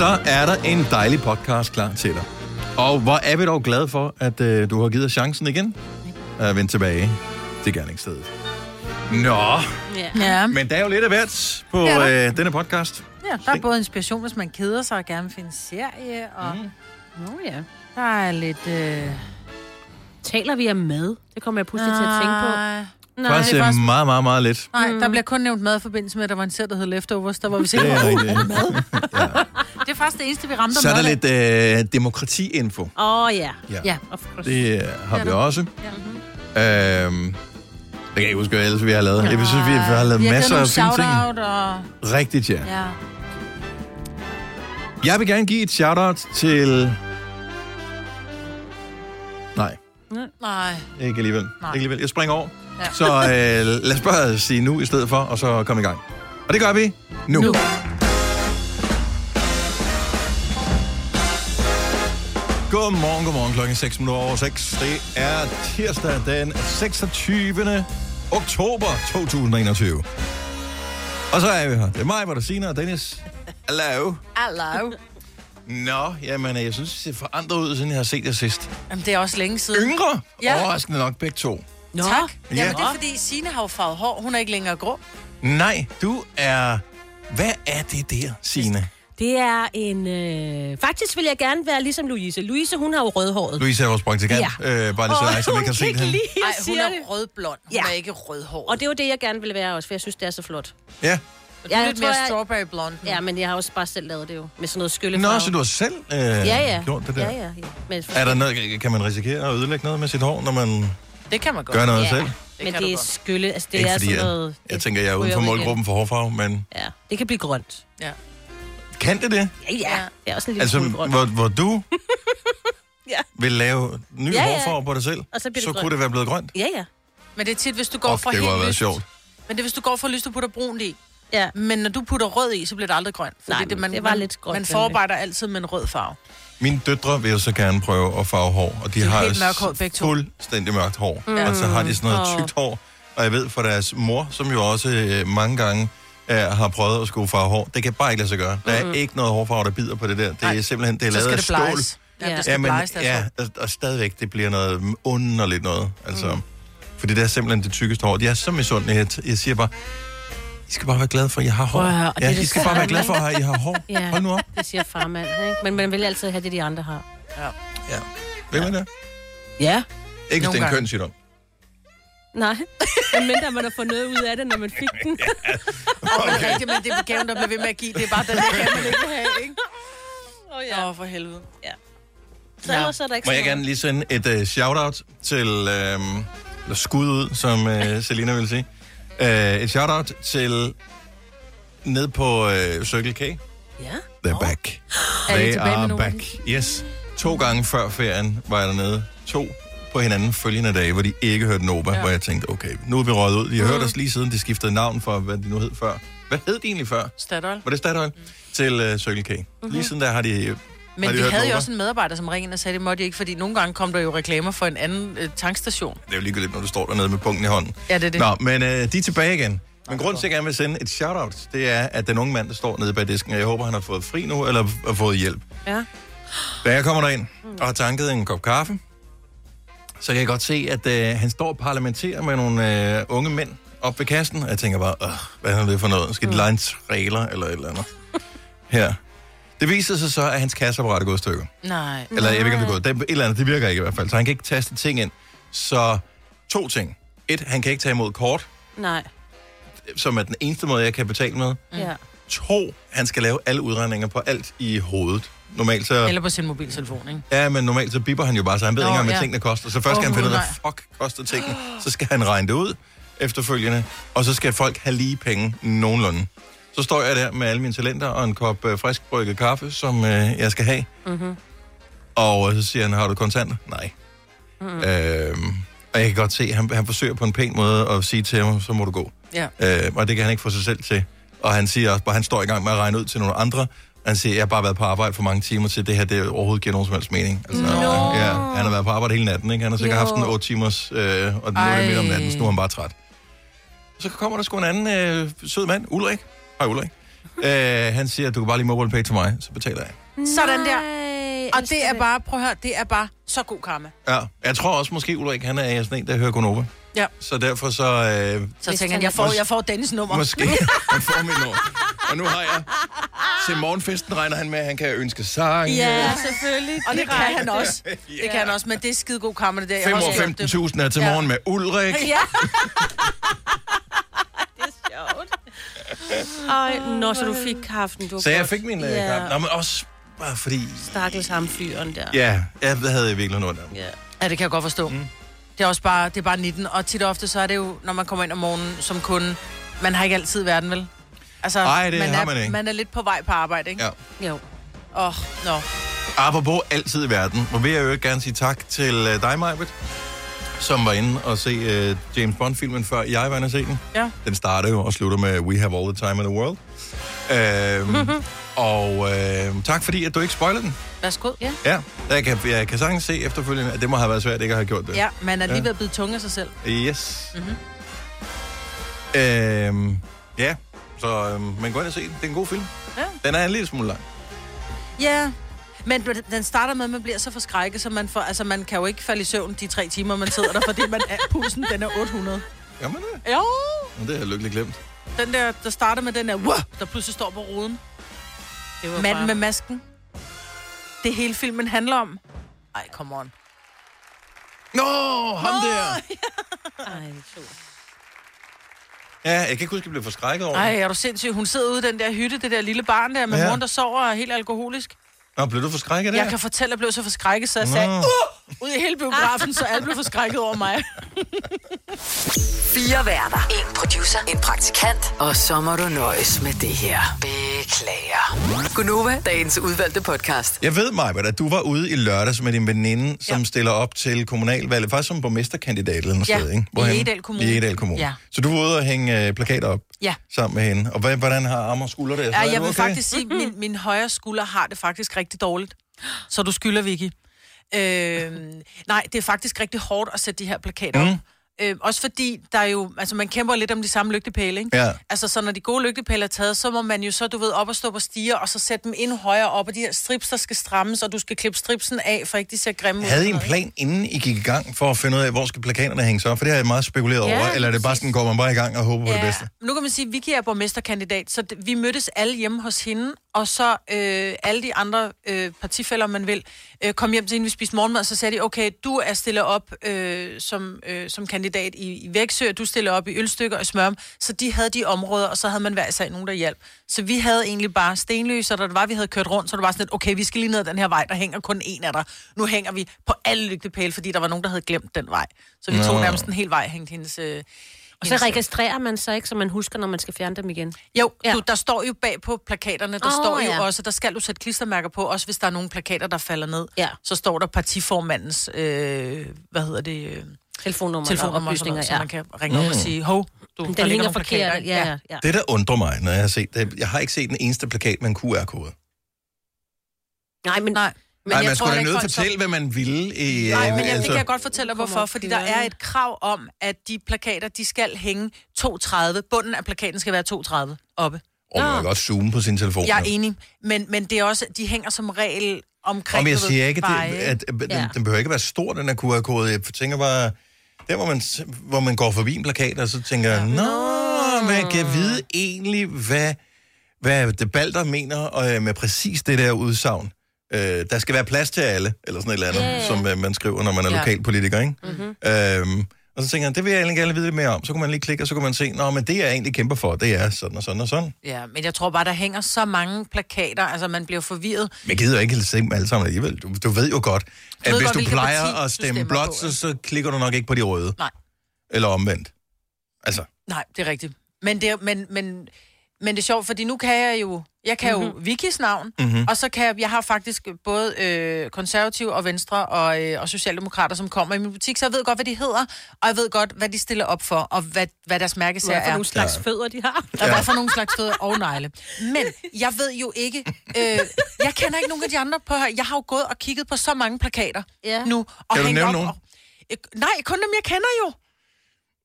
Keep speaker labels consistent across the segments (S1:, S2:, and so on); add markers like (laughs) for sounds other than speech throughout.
S1: så er der en dejlig podcast klar til dig. Og hvor er vi dog glade for, at øh, du har givet os chancen igen at vende tilbage til gerningsstedet. Nå,
S2: Ja.
S3: Ja.
S1: men der er jo lidt af hvert på
S3: der.
S1: øh, denne podcast.
S3: ja, der er både inspiration, hvis man keder sig og gerne vil finde en serie, og mm.
S2: Nå ja.
S3: der er lidt... Øh...
S2: Taler vi om mad? Det kommer jeg pludselig til at tænke på.
S3: Nej.
S1: Faktisk,
S3: det er faktisk-
S1: meget, meget, meget lidt.
S3: Nej, der bliver kun nævnt mad i forbindelse med, at der var en serie, der hed Leftovers, der var vi sikkert
S1: er
S3: oh, (laughs) mad. Det er faktisk det eneste, vi ramte om
S1: Så er der lidt øh, demokrati-info.
S2: Åh oh, ja.
S1: Ja.
S3: Ja.
S2: Of course.
S1: Det øh, har
S3: Ja,
S1: vi også. Øhm, det kan jeg ikke huske, hvad ellers vi har lavet. Jeg synes, vi har lavet
S3: vi har
S1: masser af fine ting.
S3: og...
S1: Rigtigt, ja.
S3: Ja.
S1: Jeg vil gerne give et shout-out til... Nej,
S3: Nej.
S1: ikke alligevel.
S3: Nej.
S1: Ikke alligevel. Jeg springer over.
S3: Ja.
S1: Så øh, lad os bare sige nu i stedet for, og så komme i gang. Og det gør vi nu.
S3: Nu.
S1: Godmorgen, godmorgen. Klokken 6 minutter over 6. Det er tirsdag den 26. oktober 2021. Og så er vi her. Det er mig, hvor der Signe og Dennis. Hello.
S3: Hello.
S1: Nå, jamen, jeg synes, det ser forandret ud, siden jeg har set jer sidst.
S3: Jamen, det er også længe siden.
S1: Yngre?
S3: Ja.
S1: Overraskende nok begge to.
S2: Nå.
S3: Tak.
S1: Ja.
S3: Jamen, det er fordi, Signe har jo farvet hår. Hun er ikke længere grå.
S1: Nej, du er... Hvad er det der, Signe?
S2: Det er en... Øh... Faktisk vil jeg gerne være ligesom Louise. Louise, hun har jo rødhåret.
S1: Louise er vores praktikant. Ja. Øh, bare lige så
S2: Åh,
S1: dig, som ikke har
S2: kan
S1: set
S2: ikke
S1: hende.
S2: jeg
S3: Nej, hun er
S2: det.
S3: rødblond. Hun
S2: Ja.
S3: er ikke rødhåret.
S2: Og det er jo det, jeg gerne vil være også, for jeg synes, det er så flot.
S1: Ja.
S3: Og du er
S2: Ja,
S3: lidt
S2: jeg
S3: mere
S2: jeg-
S3: strawberry blond. nu.
S2: Ja, men jeg har også bare selv lavet det jo. Med sådan noget skyllefarve.
S1: Nå, så du har selv øh,
S2: Ja, ja.
S1: gjort det der?
S2: Ja, ja. ja. Men,
S1: Er der noget, kan man risikere at ødelægge noget med sit hår, når man
S3: Det kan man godt.
S1: gør noget
S2: ja.
S1: selv?
S2: Men
S3: kan
S2: det er skylle. Altså, det
S1: ikke
S2: er
S1: fordi,
S2: sådan
S1: jeg,
S2: noget...
S1: jeg tænker, jeg er uden for
S2: igen.
S1: målgruppen for hårfarve, men
S2: Ja, det kan blive grønt.
S3: Ja.
S1: Kan det det?
S2: Ja, ja. Det er også en lille
S1: Altså,
S2: smule
S1: hvor, hvor du (laughs)
S2: Ja.
S1: vil lave ny
S2: Ja, ja.
S1: hårfarve på dig selv,
S2: Og så bliver det
S1: så
S2: grønt.
S1: kunne det være blevet grønt.
S2: Ja, ja.
S3: Men det er tit, hvis du går
S1: Og
S3: fra
S1: det
S3: helt lyst.
S1: sjovt.
S3: Men det er, hvis du går fra lyst, du putter brun i.
S2: Ja.
S3: Men når du putter rød i, så bliver det aldrig grønt. Fordi
S2: Nej,
S3: det, man,
S2: det var
S3: man,
S2: lidt grønt,
S3: Man forarbejder altid med en rød farve.
S1: Mine døtre vil jo så gerne prøve at farve hår, og de,
S3: er
S1: har
S3: helt begge to.
S1: fuldstændig mørkt hår. Mm. Og så har de sådan noget tykt hår, og jeg ved for deres mor, som jo også øh, mange gange øh, har prøvet at skulle farve hår, det kan bare ikke lade sig gøre. Der er ikke noget hårfarve, der bider på det der. Det er
S3: Nej.
S1: simpelthen, det er lavet af
S3: det
S1: stål.
S3: Ja,
S2: Ja.
S3: det skal
S1: Ja, men,
S3: bleges,
S1: ja, og, stadigvæk, det bliver noget underligt noget. Altså, mm. Fordi det er simpelthen det tykkeste hår. De er så misundelige. Jeg, jeg siger bare, I skal bare være glade for, at I har hår.
S2: Høre, det
S1: ja,
S2: er
S1: I
S2: det
S1: skal bare være glade for, at I har hår. (laughs)
S2: Ja.
S1: Hold nu op.
S2: Det siger farmand, ikke? Men man vil altid have det, de andre har.
S1: Ja. Hvem er det?
S2: Ja.
S1: Ikke hvis det er en kønssygdom.
S2: Nej. (laughs) Men mindre man har fået noget ud af det, når man fik den. (laughs)
S3: Okay. Men rigtigt, men det er gaven, der bliver ved med at give. Det er bare den, der kan man ikke have, ikke?
S2: Åh,
S3: Åh,
S2: ja.
S3: oh, for helvede.
S2: Så ellers er der ikke
S1: Må
S2: så
S1: jeg gerne lige sende et uh, shout-out til, uh, eller skud ud, som uh, (laughs) Selina vil sige. Uh, et shout-out til ned på uh, Circle K.
S2: Ja.
S1: They're back. (gasps)
S3: Er de
S1: They
S3: tilbage med
S1: are back. Yes. To gange før ferien var jeg dernede. To på hinanden følgende dage, hvor de ikke hørte Nova, ja. hvor jeg tænkte, okay, nu er vi røget ud. De har
S3: Mm.
S1: hørt os lige siden, de skiftede navn for, hvad de nu hed før. Hvad hed de egentlig før?
S3: Statoil.
S1: Var det Statoil? Mm. Til uh, Circle K. Mm-hmm. Lige siden der har de...
S3: Men
S1: har de
S3: vi havde jo også en medarbejder, som ringede og sagde, det måtte de ikke, fordi nogle gange kom der jo reklamer for en anden øh, tankstation.
S1: Det er jo ligegyldigt, når du står dernede med punkten i hånden.
S3: Ja, det er det.
S1: Nå, men øh, de er tilbage igen. Men grunden til, at jeg gerne vil sende et shout-out, det er, at den unge mand, der står nede bag disken, og jeg håber, han har fået fri nu, eller har fået hjælp.
S2: Ja.
S1: Da jeg kommer derind og har tanket en kop kaffe, så kan jeg godt se, at øh, han står og parlamenterer med nogle øh, unge mænd op ved kassen, og jeg tænker bare, Åh, hvad er det for noget? Skal de lege en trailer eller et eller andet? Her. Det viser sig så, at hans kasseapparat er gået i stykker.
S3: Nej.
S1: Eller jeg ved ikke, om det er gået. Det, er et eller andet, det virker ikke i hvert fald. Så han kan ikke taste ting ind. Så to ting. Et, han kan ikke tage imod kort,
S2: Nej.
S1: som er den eneste måde, jeg kan betale med.
S2: Ja.
S1: To, han skal lave alle udregninger på alt i hovedet. Normalt så...
S3: Eller på sin mobiltelefon, ikke?
S1: Ja, men normalt så bipper han jo bare, så han ved
S3: Nå,
S1: ikke engang, hvad
S3: ja.
S1: tingene koster. Så først skal
S3: Åh,
S1: han finde ud af, hvad fuck koster tingene. Så skal han regne det ud efterfølgende, og så skal folk have lige penge nogenlunde. Så står jeg der med alle mine talenter og en kop øh, frisk brygget kaffe, som øh, jeg skal have.
S2: Mm-hmm.
S1: Og så siger han, har du kontanter? Nej. Mm. Øhm, og jeg kan godt se, at han, han forsøger på en pæn måde at sige til ham, så må du gå.
S3: Ja.
S1: Øh, og det kan han ikke få sig selv til. Og han siger også bare, han står i gang med at regne ud til nogle andre. Han siger, jeg har bare været på arbejde for mange timer til det her, det overhovedet giver nogen som helst mening. Altså,
S2: Nå.
S1: ja, han har været på arbejde hele natten, ikke? Han har sikkert
S2: Jo.
S1: haft en 8 timers, øh, og nu er det midt om natten, så nu er han bare træt. Så kommer der sgu en anden øh, sød mand, Ulrik. Hej Ulrik. Øh, han siger, du kan bare lige mobile pay til mig, så betaler jeg.
S3: Sådan der.
S2: Nej,
S3: Og det er bare, prøv at høre, det er bare så god karma.
S1: Ja, jeg tror også måske, Ulrik, han er sådan en, der hører Gunova.
S3: Ja.
S1: Så derfor så... Øh,
S3: Så tænker
S2: han
S3: jeg får, jeg får Dennis nummer.
S1: måske (laughs) han får mit nummer. Og nu har jeg... Til morgenfesten regner han med, at han kan ønske sang.
S2: Ja, selvfølgelig.
S3: Og det kan han også.
S1: Ja.
S3: Det kan han også, men det er skide god karma, det der. Jeg
S1: 5
S3: har
S1: år
S3: også gjort det.
S1: 15.000 er til
S3: Ja.
S1: morgen med Ulrik.
S3: Ja. (laughs)
S2: det er sjovt. Ej, nå, så du fik kaffen. Du
S1: Så jeg fik min øh,
S2: Ja.
S1: kaffe. Nå, men også bare fordi...
S2: Stakkels ham fyren der.
S1: Ja, jeg havde virkelig noget der.
S2: ja.
S3: Ja, det kan jeg godt forstå. Mm. Det er også bare, det er bare 19, og tit og ofte, så er det jo, når man kommer ind om morgenen som kunde, man har ikke altid verden, vel? Altså,
S1: Ej, det
S3: man
S1: har
S3: er,
S1: man ikke.
S3: Man er lidt på vej på arbejde, ikke?
S1: Ja.
S2: Jo.
S3: Åh, oh, nå.
S1: Apropos altid i verden, hvor vil jeg jo gerne sige tak til øh, dig, Majbet, som var inde og se øh, James Bond-filmen, før jeg var inde og se den.
S3: Ja.
S1: Den starter jo og slutter med We Have All the Time in the World. Øhm, (laughs) og øh, tak fordi, at du ikke spoilede den.
S3: Værsgo. Ja.
S1: Ja, jeg kan, jeg kan sagtens se efterfølgende, at det må have været svært ikke at have gjort det.
S3: ja, man er lige
S1: Ja.
S3: ved at bide tunge af sig selv.
S1: Yes.
S3: Mhm.
S1: Øhm, ja, så øhm, men gå ind og se den. Det er en god film.
S3: Ja.
S1: Den er en lille smule lang.
S3: Ja, men den starter med, at man bliver så forskrækket, så man, får, altså, man kan jo ikke falde i søvn de tre timer, man sidder der, fordi man er, (laughs) pulsen den er 800.
S1: Jamen det.
S3: Jo,
S1: Og det har jeg lykkelig glemt.
S3: den der, der starter med den der, wow, der pludselig står på ruden.
S2: Det var
S3: Manden
S2: bare...
S3: med masken. Det hele filmen handler om. Ej, come on.
S1: Nå, ham der!
S2: Ej, så.
S1: Ja, jeg kan ikke huske, at jeg blev forskrækket over
S3: Ej,
S1: det.
S3: er du sindssyg? Hun sidder ude i den der hytte, det der lille barn der, med
S1: Ja.
S3: ja. moren, der sover og er helt alkoholisk.
S1: Nå, blev du forskrækket der?
S3: Jeg kan fortælle, at jeg blev så forskrækket, så jeg sagde,
S1: Nå.
S3: uh, ud i hele biografen, så alle blev forskrækket over mig.
S4: Fire værter. En producer. En praktikant. Og så må du nøjes med det her. Beklager. Gunova, dagens udvalgte podcast.
S1: Jeg ved, Maja, at du var ude i lørdags med din veninde, som
S3: Ja.
S1: stiller op til kommunalvalget, faktisk som borgmesterkandidat eller noget
S3: Ja,
S1: sted, ikke?
S3: i
S1: Hvorhenne?
S3: Egedal Kommune.
S1: I Egedal Kommune.
S3: Ja.
S1: Så du var ude og hænge øh, plakater op
S3: Ja.
S1: sammen med hende. Og hvad, hvordan har arme og skuldre det?
S3: Ja, jeg vil
S1: okay?
S3: faktisk sige, at min, min højre skulder har det faktisk rigtig dårligt. Så du skylder, Vicky. Øh, nej, det er faktisk rigtig hårdt at sætte de her plakater
S1: Mm.
S3: op. Øh, også fordi, der er jo, altså man kæmper lidt om de samme lygtepæle, ikke?
S1: Ja.
S3: Altså, så når de gode lygtepæle er taget, så må man jo så, du ved, op og stå på stiger, og så sætte dem endnu højere op, og de her strips, der skal strammes, og du skal klippe stripsen af, for ikke de ser grimme ud.
S1: Havde I en plan, inden I gik i gang, for at finde ud af, hvor skal plakaterne hænges op? For det har jeg meget spekuleret
S2: Ja,
S1: over. Eller er det bare sådan, går man bare i gang og håber på det bedste?
S3: nu kan man sige, at Vicky er borgmesterkandidat, så vi mødtes alle hjemme hos hende, og så øh, alle de andre øh, partifælder, man vil, øh, kom hjem til hende, vi spiste morgenmad, og så sagde de, okay, du er stillet op øh, som, øh, som kandidat i, i Væksø, og du stiller op i Ølstykker og Smørum, så de havde de områder, og så havde man hver især nogen, der hjalp. Så vi havde egentlig bare stenløs, og da det var, vi havde kørt rundt, så det var sådan lidt, okay, vi skal lige ned ad den her vej, der hænger kun en af der. Nu hænger vi på alle lygtepæle, fordi der var nogen, der havde glemt den vej. Så vi
S1: Nå.
S3: tog nærmest en hel vej, hængt hendes... Øh,
S2: Og så registrerer man sig ikke, så man husker, når man skal fjerne dem igen.
S3: jo,
S2: Ja.
S3: du, der står jo bag på plakaterne, der oh, står jo
S2: ja.
S3: også, der skal du sætte klistermærker på, også hvis der er nogle plakater, der falder ned.
S2: Ja.
S3: Så står der partiformandens, øh, hvad hedder det, øh,
S2: Telefonnummer,
S3: telefonnummer,
S2: og
S3: noget, så
S2: ja.
S3: man kan ringe op og sige, hov, du, der
S2: Den
S3: ligger
S2: hænger
S3: nogle
S2: forkert.
S3: plakater.
S2: Ja, ja, ja.
S1: Det, der undrer mig, når jeg har set det, jeg har ikke set den eneste plakat med en QR-kode.
S2: Nej, men,
S3: Nej.
S1: Men Nej, man skulle da
S3: ikke,
S1: nødt fortælle, hvad man ville i...
S3: Nej,
S1: øh,
S3: men jeg, det
S1: altså-
S3: kan jeg godt fortælle dig, hvorfor. Fordi der er et krav om, at de plakater, de skal hænge 2,30. Bunden af plakaten skal være 2,30 oppe.
S1: Og man kan godt zoome på sin telefon.
S3: Jeg er
S1: jo.
S3: enig, men, men det er også, de hænger som regel omkring...
S1: Om jeg siger ikke, det, at, at den,
S2: Ja.
S1: den behøver ikke være stor, den her QR-kode. Jeg tænker bare, der hvor man, hvor man går forbi en plakat, og så tænker jeg, nå, man kan vide egentlig, hvad, hvad det Balder mener øh, med præcis det der udsagn. Øh, der skal være plads til alle, eller sådan et eller andet,
S2: Ja, ja.
S1: som øh, man skriver, når man er
S3: Ja.
S1: lokalpolitiker, ikke? Mm-hmm. Øhm, og så tænker jeg, det vil jeg egentlig gerne vide lidt mere om. Så kan man lige klikke, og så kan man se, nå, men det jeg egentlig kæmper for, det er sådan og sådan og sådan.
S3: Ja, men jeg tror bare, der hænger så mange plakater, altså man bliver forvirret.
S1: Men jeg gider ikke se dem alle sammen alligevel. Du, du ved jo godt, at hvis
S3: godt,
S1: du plejer
S3: parti
S1: at stemme blot,
S3: på,
S1: så, så klikker du nok ikke på de røde.
S3: Nej.
S1: Eller omvendt. Altså,
S3: Nej, det er rigtigt. Men det, er- men, men, men det er sjovt, fordi nu kan jeg jo, jeg kan
S2: Mhm.
S3: jo Vikis navn, mm-hmm. og så kan jeg, jeg har faktisk både øh, konservative og venstre og, øh, og socialdemokrater, som kommer i min butik, så jeg ved godt, hvad de hedder, og jeg ved godt, hvad de stiller op for, og hvad, hvad deres mærkesager
S2: hvad for
S3: er.
S2: nogle slags fødder de har.
S3: Og hvad for nogle slags fødder og negle. Men jeg ved jo ikke... Øh, jeg kender ikke nogen af de andre på her. Jeg har jo gået og kigget på så mange plakater
S2: Ja.
S3: nu. Og
S1: Kan du
S3: hængt
S1: nævne
S3: op,
S1: nogen?
S3: Og, øh, nej, kun dem, jeg kender jo.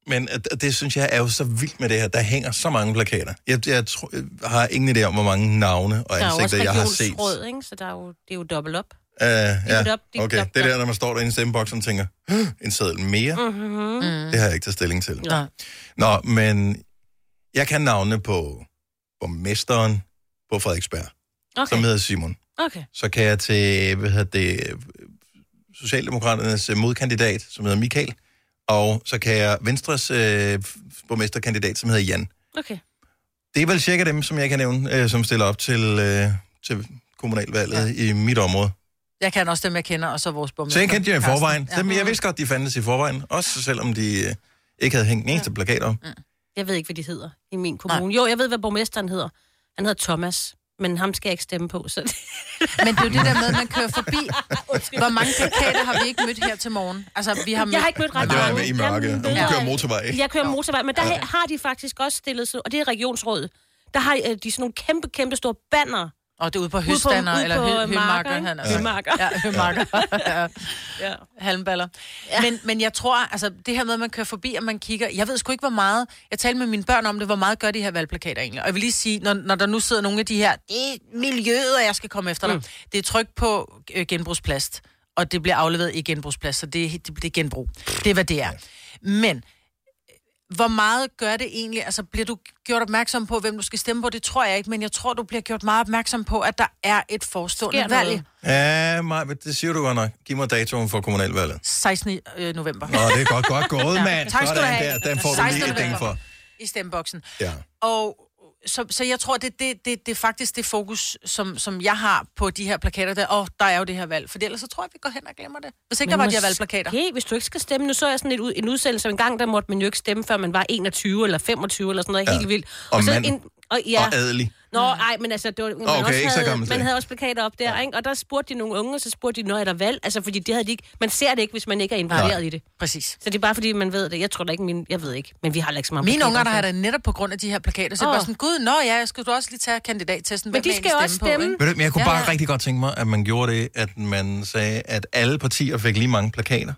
S1: Men øh, det, det synes jeg er jo så vildt med det her. Der hænger så mange plakater. Jeg, jeg, tror, jeg har ingen idé om, hvor mange navne og
S2: Der er også
S1: ansigter, jeg har set.
S2: regionsråd, ikke? Så der er jo, det er jo dobbelt op.
S1: Uh, ja,
S2: op,
S1: okay.
S2: op,
S1: Det
S2: ja.
S1: der, når man står derinde i stemmeboksen og tænker, "Åh, en seddel mere,
S2: Mm-hmm.
S1: det har jeg ikke taget stilling til.
S3: Nej.
S1: Nå, men jeg kan navne på borgmesteren på Frederiksberg,
S2: Okay.
S1: som hedder Simon.
S2: okay.
S1: Så kan jeg til, hvad hedder det, Socialdemokraternes øh, modkandidat, som hedder Michael, og så kan jeg Venstres øh, borgmesterkandidat, som hedder Jan.
S2: Okay.
S1: Det er vel cirka dem, som jeg kan nævne, øh, som stiller op til, øh, til kommunalvalget ja. i mit område.
S3: Jeg kan også dem, jeg kender, og så vores borgmester.
S1: Så jeg kendte jer i forvejen. Dem, jeg vidste godt, de fandtes i forvejen, også selvom de øh, ikke havde hængt en eneste plakat op.
S2: Jeg ved ikke, hvad de hedder i min kommune. Jo, jeg ved, hvad borgmesteren hedder. Han hedder Thomas, men ham skal jeg ikke stemme på. Så... (laughs)
S3: Men det er jo det der med, at man kører forbi. (laughs) Hvor mange plakater har vi ikke mødt her til morgen? Altså, vi har mødt...
S2: Jeg har ikke mødt ret
S1: Men det var
S2: mange.
S1: med i mørke, hun
S2: møder-
S1: kører motorvej, ikke?
S2: Jeg kører motorvej, men der har de faktisk også stillet sig, og det er regionsrådet. Der har øh, de sådan nogle kæmpe, kæmpe store banner.
S3: Og det er ude på
S2: Ude på-
S3: høstander, eller hø-
S2: marker,
S3: hømarker. Han er.
S2: Hømarker.
S3: Ja, hømarker. (laughs) ja.
S2: Ja.
S3: halmballer. Ja. Men, men jeg tror, altså det her med, at man kører forbi, og man kigger, jeg ved sgu ikke, hvor meget, jeg talte med mine børn om det, hvor meget gør de her valgplakater egentlig. Og jeg vil lige sige, når, når der nu sidder nogle af de her, det er miljøet, og jeg skal komme efter dig, det er tryk på øh, genbrugsplast, og det bliver afleveret i genbrugsplast, så det, er- det, det er genbrug. Det er, hvad det er. Men hvor meget gør det egentlig? Altså, bliver du gjort opmærksom på, hvem du skal stemme på? Det tror jeg ikke, men jeg tror, du bliver gjort meget opmærksom på, at der er et forestående
S2: Sker
S3: valg.
S1: Ja, Maj, det siger du godt nok. Giv mig datoen for kommunalvalget.
S3: 16. øh, november.
S1: Nå, det er godt, godt gået, (laughs) mand.
S3: Tak skal du have.
S1: der. Den får du
S3: 16.
S1: lige et ding for.
S3: i stemmeboksen.
S1: Ja.
S3: Og så, så jeg tror, det, det, det, det er faktisk det fokus, som, som jeg har på de her plakater der. Åh, der er jo det her valg. For ellers så tror jeg, vi går hen og glemmer det. Hvis ikke der var de her valgplakater.
S2: Hey, hvis du ikke skal stemme, nu så jeg sådan et, ud- en udsendelse en gang, der måtte man jo ikke stemme, før man var 21 eller 25 eller sådan noget,
S1: Ja.
S2: helt vildt.
S1: Og
S2: så
S1: mand.
S2: en, og, ja.
S1: Og adelig.
S2: Nå, nej, men altså, det var, man,
S1: okay,
S2: også
S1: ikke så
S2: havde, man havde også plakater op der, ja. ikke? og der spurgte de nogle unge, og så spurgte de, når er der valg? Altså, fordi det havde de ikke, man ser det ikke, hvis man ikke er involveret i det.
S3: Præcis.
S2: Så det er bare fordi, man ved det. Jeg tror da ikke, min, jeg ved ikke, men vi har ikke så mange
S3: Mine unger, der har det netop på grund af de her plakater. Så oh. Bare sådan, gud, nå ja, skal du også lige tage kandidattesten.
S2: Men de skal jo også
S3: på,
S2: stemme.
S3: ikke?
S1: Ved du, men jeg kunne
S3: Ja,
S1: bare
S3: ja.
S1: rigtig godt tænke mig, at man gjorde det, at man sagde, at alle partier fik lige mange plakater.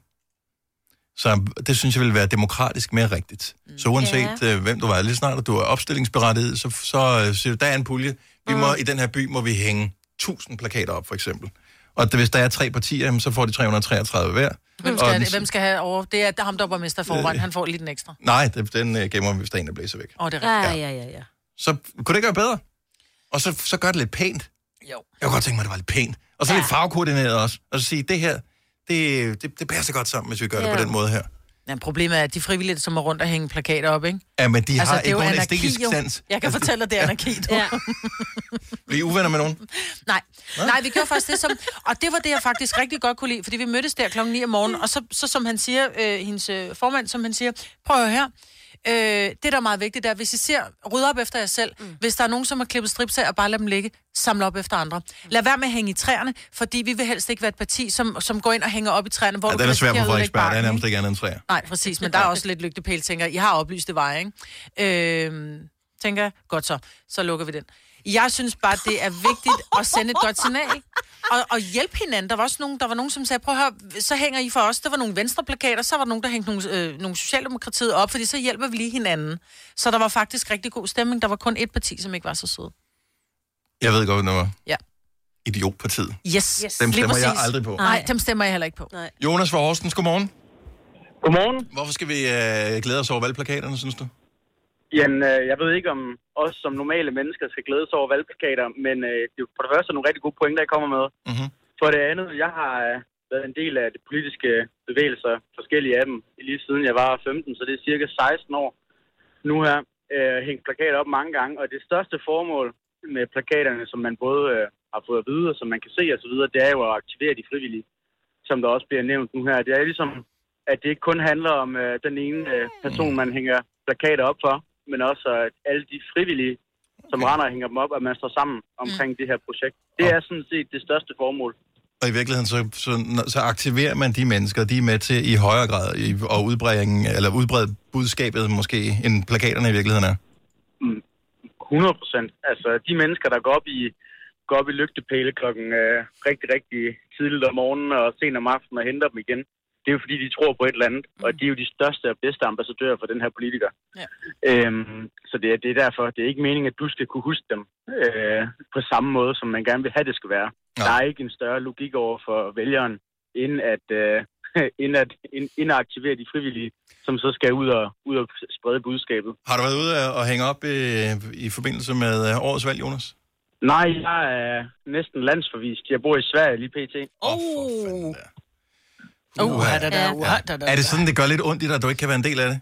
S1: Så det synes jeg ville være demokratisk mere rigtigt. Så uanset ja. øh, hvem du var, lige snart at du er opstillingsberettiget, så, så øh, siger du, der er en pulje. Vi må, I den her by må vi hænge 1000 plakater op, for eksempel. Og hvis der er tre partier, jamen, så får de 333 hver.
S3: Hvem
S1: Og
S3: skal, det, hvem skal have over? Det er ham, der var mester forvejen. Han får lige den ekstra.
S1: Nej, det, den øh, gemmer vi, hvis der er en, der blæser væk.
S3: Åh, oh, det er rigtigt.
S2: Ja, ja, ja, ja.
S1: Så kunne det ikke være bedre? Og så, så gør det lidt pænt.
S3: Jo.
S1: Jeg kunne godt tænke mig, at det var lidt pænt. Og så ja. lidt farvekoordineret også. Og så sige, det her, det, det, det passer godt sammen, hvis vi gør ja. det på den måde her.
S3: Ja, problemet er, at de frivillige, som er rundt og hænge plakater op, ikke?
S1: Ja, men de altså,
S3: Altså,
S1: har ikke nogen
S3: anarki,
S1: æstetisk
S3: jo.
S1: sans.
S3: Jeg kan fortælle dig, det er anarki. du.
S2: ja.
S1: Bliver uvenner med nogen? (laughs)
S3: Nej, nej, vi gjorde faktisk det som... Og det var det, jeg faktisk rigtig godt kunne lide, fordi vi mødtes der klokken 9 om morgenen, og så, så som han siger, øh, hendes øh, formand, som han siger, prøv her, Øh, det, der er meget vigtigt, er, hvis I ser, ryd op efter jer selv. Mm. Hvis der er nogen, som har klippet strips af, og bare lad dem ligge, samle op efter andre. Lad være med at hænge i træerne, fordi vi vil helst ikke være et parti, som, som går ind og hænger op i træerne, hvor
S1: Ja,
S3: du
S1: den er
S3: kan
S1: svær på Frederiksberg. Der er nærmest
S3: ikke?
S1: ikke andet end træer.
S3: Nej, præcis, men der er også lidt lygtepæl, tænker jeg. I har oplyst det vej, ikke? Øh, tænker jeg, godt så, så lukker vi den. Jeg synes bare, det er vigtigt at sende et godt signal. Og, og hjælpe hinanden. Der var også nogen, der var nogen, som sagde, prøv at høre, så hænger I for os. Der var nogle venstreplakater, så var der nogen, der hængte nogle, øh, nogle socialdemokratiet op, fordi så hjælper vi lige hinanden. Så der var faktisk rigtig god stemning. Der var kun et parti, som ikke var så sød.
S1: Jeg ved godt, hvad det var.
S3: Ja.
S1: Idiotpartiet.
S3: Yes,
S2: Yes.
S1: Dem stemmer jeg aldrig på.
S3: Nej, dem stemmer jeg heller ikke på.
S2: Nej.
S1: Jonas fra Horsens, godmorgen.
S5: Godmorgen.
S1: Hvorfor skal vi øh, glæde os over valgplakaterne, synes du?
S5: Jamen, øh, jeg ved ikke, om os som normale mennesker skal glæde sig over valgplakater, men øh, det er for det første nogle rigtig gode pointer, I kommer med.
S1: Mhm.
S5: For det andet, jeg har øh, været en del af de politiske bevægelser, forskellige af dem, lige siden jeg var 15, så det er cirka 16 år nu her, øh, hængt plakater op mange gange. Og det største formål med plakaterne, som man både øh, har fået at vide, og som man kan se osv., det er jo at aktivere de frivillige, som der også bliver nævnt nu her. Det er ligesom, at det ikke kun handler om øh, den ene øh, person, man hænger plakater op for, men også at alle de frivillige, som render og hænger dem op, at man står sammen omkring det her projekt. Det er sådan set det største formål.
S1: Og i virkeligheden, så, så, så aktiverer man de mennesker, de er med til i højere grad i, at udbringe, eller udbrede budskabet måske, end plakaterne i virkeligheden er.
S5: 100 procent. Altså, de mennesker, der går op i, går op i lygtepæle klokken øh, rigtig, rigtig tidligt om morgenen og sent om aftenen og henter dem igen, det er jo fordi, de tror på et eller andet, og de er jo de største og bedste ambassadører for den her politiker.
S3: Ja.
S5: Øhm, så det er, det er derfor, det er ikke meningen, at du skal kunne huske dem øh, på samme måde, som man gerne vil have, det skal være.
S1: Nej.
S5: Der er ikke en større logik over for vælgeren, end at, øh, (laughs) end at, ind, ind at aktivere de frivillige, som så skal ud og, ud og sprede budskabet.
S1: Har du været ude og- hænge op i, i forbindelse med øh, årets valg, Jonas?
S5: Nej, jeg er næsten landsforvist. Jeg bor i Sverige lige pt.
S1: Åh, oh, for fanden da.
S3: Uh, da, da,
S2: Ja.
S3: uh, da, da,
S1: Er det sådan, det gør lidt ondt i dig, at du ikke kan være en del af det?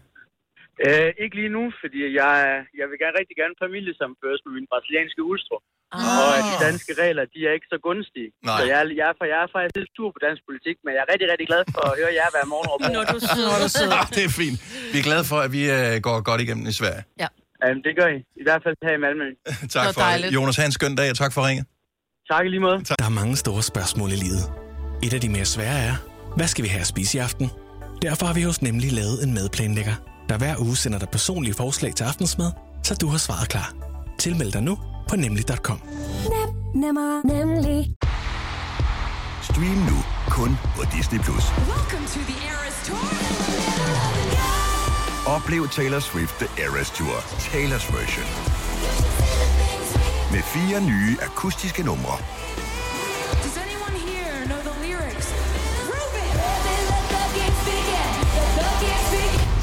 S5: Øh, ikke lige nu, fordi jeg, jeg vil gerne rigtig gerne familiesamføres med min brasilianske hustru.
S2: Ah.
S5: Og de danske regler, de er ikke så gunstige.
S1: Nej.
S5: Så jeg, jeg, er, jeg er faktisk lidt sur på dansk politik, men jeg er rigtig, rigtig glad for at høre jer hver morgen.
S2: Når du sidder.
S1: Ah, det er fint. Vi er glade for, at vi øh, går godt igennem i Sverige.
S5: Um, det gør I. I hvert fald her i Malmø. (laughs)
S1: tak for det. Jonas, have en skøn dag, og tak for ringet.
S5: Tak i lige måde.
S6: Der er mange store spørgsmål i livet. Et af de mere svære er, hvad skal vi have at spise i aften? Derfor har vi hos Nemlig lavet en madplanlægger, der hver uge sender dig personlige forslag til aftensmad, så du har svaret klar. Tilmeld dig nu på nemlig.com.
S7: Nemmer, nemlig.
S8: Stream nu kun på Disney+. Plus. Oplev Taylor Swift The Eras Tour, Taylor's version. Med fire nye akustiske numre.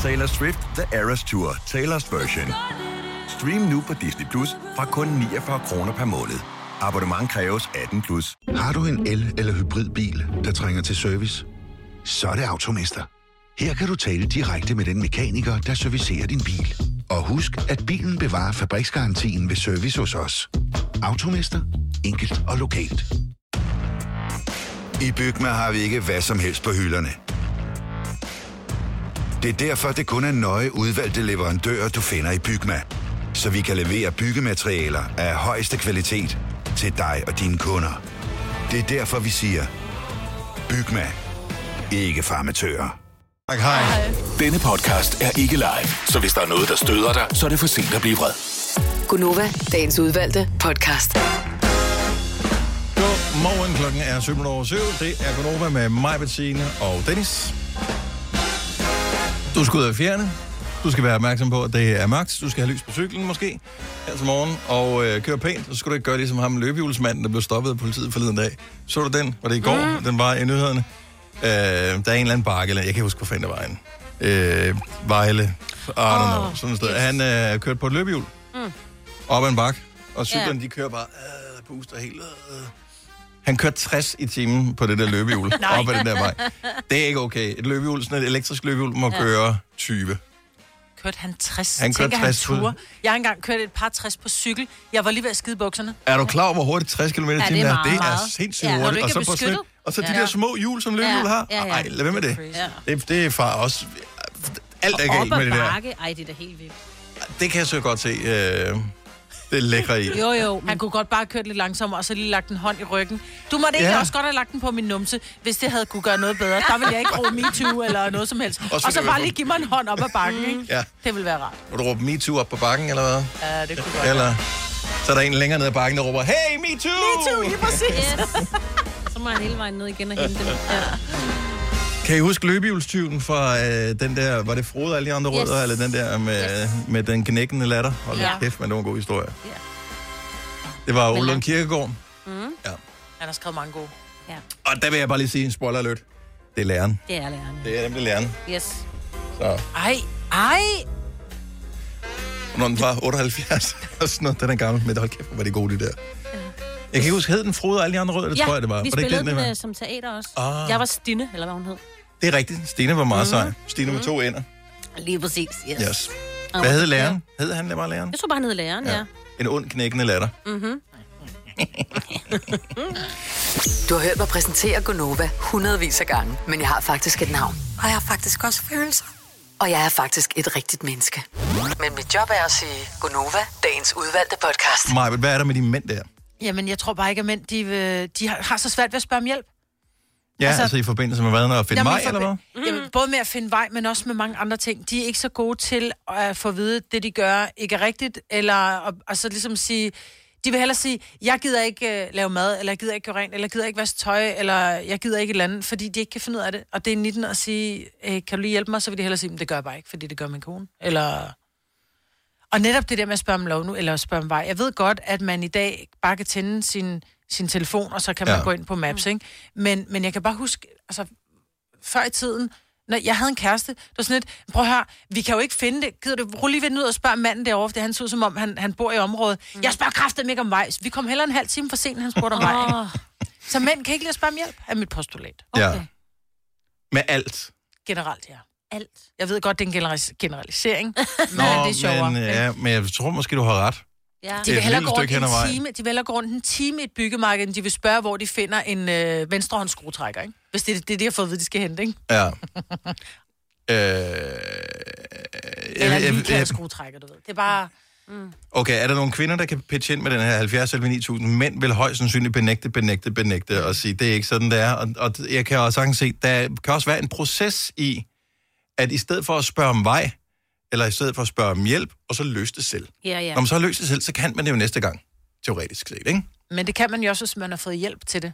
S8: Taylor Swift The Eras Tour, Taylor's version. Stream nu på Disney Plus fra kun 49 kroner per måned. Abonnement kræves 18 plus.
S9: Har du en el- eller hybridbil, der trænger til service? Så er det Automester. Her kan du tale direkte med den mekaniker, der servicerer din bil. Og husk, at bilen bevarer fabriksgarantien ved service hos os. Automester. Enkelt og lokalt.
S8: I Bygma har vi ikke hvad som helst på hylderne. Det er derfor, det kun er nøje udvalgte leverandører, du finder i Bygma. Så vi kan levere byggematerialer af højeste kvalitet til dig og dine kunder. Det er derfor, vi siger, Bygma. Ikke farmatører.
S1: Tak, hej.
S10: Denne podcast er ikke live, så hvis der er noget, der støder dig, så er det for sent at blive vred.
S4: Gunova, dagens udvalgte podcast.
S1: Godmorgen, klokken er 7 over 7. Det er Gunova med mig, Bettine og Dennis. Du skal ud af fjerne. Du skal være opmærksom på, at det er mørkt. Du skal have lys på cyklen måske her til morgen og øh, køre pænt. Så skal du ikke gøre ligesom ham løbehjulsmanden, der blev stoppet af politiet forleden dag. Så du den? Var det i går? Mm. Den var i nyhederne. Øh, der er en eller anden bakke, eller jeg kan ikke huske, hvor fanden der var en. Øh, Vejle. I don't know.
S2: Åh,
S1: Sådan et sted.
S2: yes.
S1: Han øh, kørte på et løbehjul.
S2: Mm.
S1: Op ad en bakke. Og cyklerne,
S2: Ja.
S1: de kører bare, øh, puster helt. Øh. Han kørte 60 i timen på det der løbehjul, (laughs) op ad den der vej. Det er ikke okay. Et løbehjul, sådan et elektrisk løbehjul, må ja. køre 20.
S3: Kørte han 60?
S1: Han kørte
S3: Tænker
S1: 60 på-
S3: Han ture. Jeg har engang kørt et par 60 på cykel. Jeg var lige ved at skide bukserne.
S1: Er du klar over, hvor hurtigt 60 km i
S2: det er
S1: timen er?
S2: meget.
S1: Det er sindssygt
S2: Ja,
S1: hurtigt. Og så, på sådan, og så de
S3: Ja.
S1: der små hjul, som løbehjul
S2: Ja,
S1: har.
S2: ja, ja.
S1: Ej, lad være med det.
S2: Ja.
S1: Det, det er far også... Alt er galt med det der.
S2: Ej, det er da helt vildt.
S1: Det kan jeg så godt se. Øh, det er lækre i.
S2: Jo, jo.
S3: Han kunne godt bare have kørt lidt langsommere, og så lige lagt en hånd i ryggen. Du måtte ikke
S1: Ja.
S3: også godt have lagt den på min numse, hvis det havde kunne gøre noget bedre. Der ville jeg ikke råbe MeToo eller noget som helst.
S1: Også (laughs)
S3: Og så bare lige give mig en hånd op ad bakken, ikke?
S1: Ja.
S3: Det ville være rart.
S1: Må du råbe MeToo op på bakken, eller hvad?
S3: Ja, det kunne godt
S1: Eller så er der en længere nede ad bakken, der råber, Hey, MeToo!
S3: MeToo, lige præcis. (laughs)
S2: Yes. Så må han hele vejen ned igen og hente dem. Ja.
S1: Kan I huske løbehjulstyven fra øh, den der, var det Frode og alle de andre
S2: Yes.
S1: rødder, eller den der med,
S2: Yes.
S1: med den knækkende latter? Hold ja.
S3: Ja.
S1: kæft, men det var en god historie.
S2: Ja.
S1: Det var Ole
S2: ja.
S1: Lund Kirkegaard.
S2: Mm,
S3: Han har skrevet mange gode.
S1: Og der vil jeg bare lige sige, spoiler alert. Det er læreren.
S2: det er lærerne.
S1: Det er nemlig læreren.
S2: Yes.
S1: Så
S3: Ej, ej.
S1: når den var 78 og (laughs) sådan noget, den er gammel, men hold kæft, hvor var det gode, de der. Jeg kan ikke huske, hed den Frode og alle de andre rødder? Det
S2: ja,
S1: tror jeg, det var.
S2: vi
S1: var det ikke
S2: spillede
S1: den,
S2: den øh, som teater også.
S1: Ah.
S2: Jeg var Stine, eller hvad hun hed.
S1: det er rigtigt. Stine var meget
S2: Mhm.
S1: sej. Stine med to ender.
S2: Lige præcis, yes.
S1: Yes. Hvad hed læreren? Hed han bare læreren?
S2: Jeg tror bare, han hed læreren, ja.
S1: En ond knækkende latter.
S2: Mm-hmm. (laughs)
S4: Du har hørt mig præsentere Gonova hundredvis af gange, men jeg har faktisk et navn. Og jeg har faktisk også følelser. Og jeg er faktisk et rigtigt menneske. Men mit job er at sige Gonova, dagens udvalgte podcast.
S1: Maja, hvad er der med de mænd der?
S3: Jamen, jeg tror bare ikke, at mænd, de, øh, de har, så svært ved at spørge om hjælp.
S1: Ja, altså,
S3: Altså-
S1: i forbindelse med hvad, når at finde
S3: Jamen, forbi-
S1: eller hvad?
S3: Jamen, både med at finde vej, men også med mange andre ting. De er ikke så gode til at få at vide, at det de gør ikke er rigtigt, eller og, altså ligesom sige, De vil hellere sige, jeg gider ikke uh, lave mad, eller jeg gider ikke gøre rent, eller jeg gider ikke vaske tøj, eller jeg gider ikke et eller andet, fordi de ikke kan finde ud af det. Og det er 19 at sige, hey, kan du lige hjælpe mig? Så vil de hellere sige, "Men det gør jeg bare ikke, fordi det gør min kone. Eller... Og netop det der med at spørge om lov nu, eller at spørge om vej. Jeg ved godt, at man i dag bare kan tænde sin, sin telefon, og så kan man
S1: Ja.
S3: gå ind på Maps, ikke? Men, men jeg kan bare huske, altså, før i tiden, når jeg havde en kæreste, det var sådan lidt, prøv at høre, vi kan jo ikke finde det. Gider du rulle lige ved ud og spørge manden derovre, for han så ud som om, han, han bor i området. Mm. Jeg spørger kraftigt ikke om vej. Vi kom heller en halv time for sent, han spurgte om vej. ikke? Så mænd kan ikke lide at spørge om hjælp, er mit postulat.
S1: Ja. Med alt.
S3: Generelt, ja.
S2: Alt.
S3: Jeg ved godt, det er en generalis- generalisering, (laughs) men det er sjovere.
S1: men, ja, men jeg tror måske, du har ret.
S2: Ja.
S3: De
S1: Det er
S3: vil
S1: et
S3: hellere
S1: lille
S3: gå rundt
S1: stykke hen ad
S3: en
S1: vejen.
S3: time, de vil hellere gå rundt en time i et byggemarked, end de vil spørge, hvor de finder en øh, venstrehåndsskruetrækker, ikke? Hvis det, er- det er det, jeg har fået at vide, de skal hente, ikke?
S1: Ja. (laughs) øh,
S3: Eller en
S1: jeg-
S3: lige
S1: jeg-
S3: skruetrækker, du ved. Det er bare...
S1: Okay, er der nogle kvinder, der kan pitche ind med den her 70 eller 9000? Mænd vil højst sandsynligt benægte, benægte, benægte og sige, det er ikke sådan, det er. Og, og jeg kan også sagtens se, der kan også være en proces i, at i stedet for at spørge om vej, eller i stedet for at spørge om hjælp, og så løse det selv.
S2: Ja, ja.
S1: Når man så har løst det selv, så kan man det jo næste gang, teoretisk set, ikke?
S3: Men det kan man jo også, hvis man har fået hjælp til det.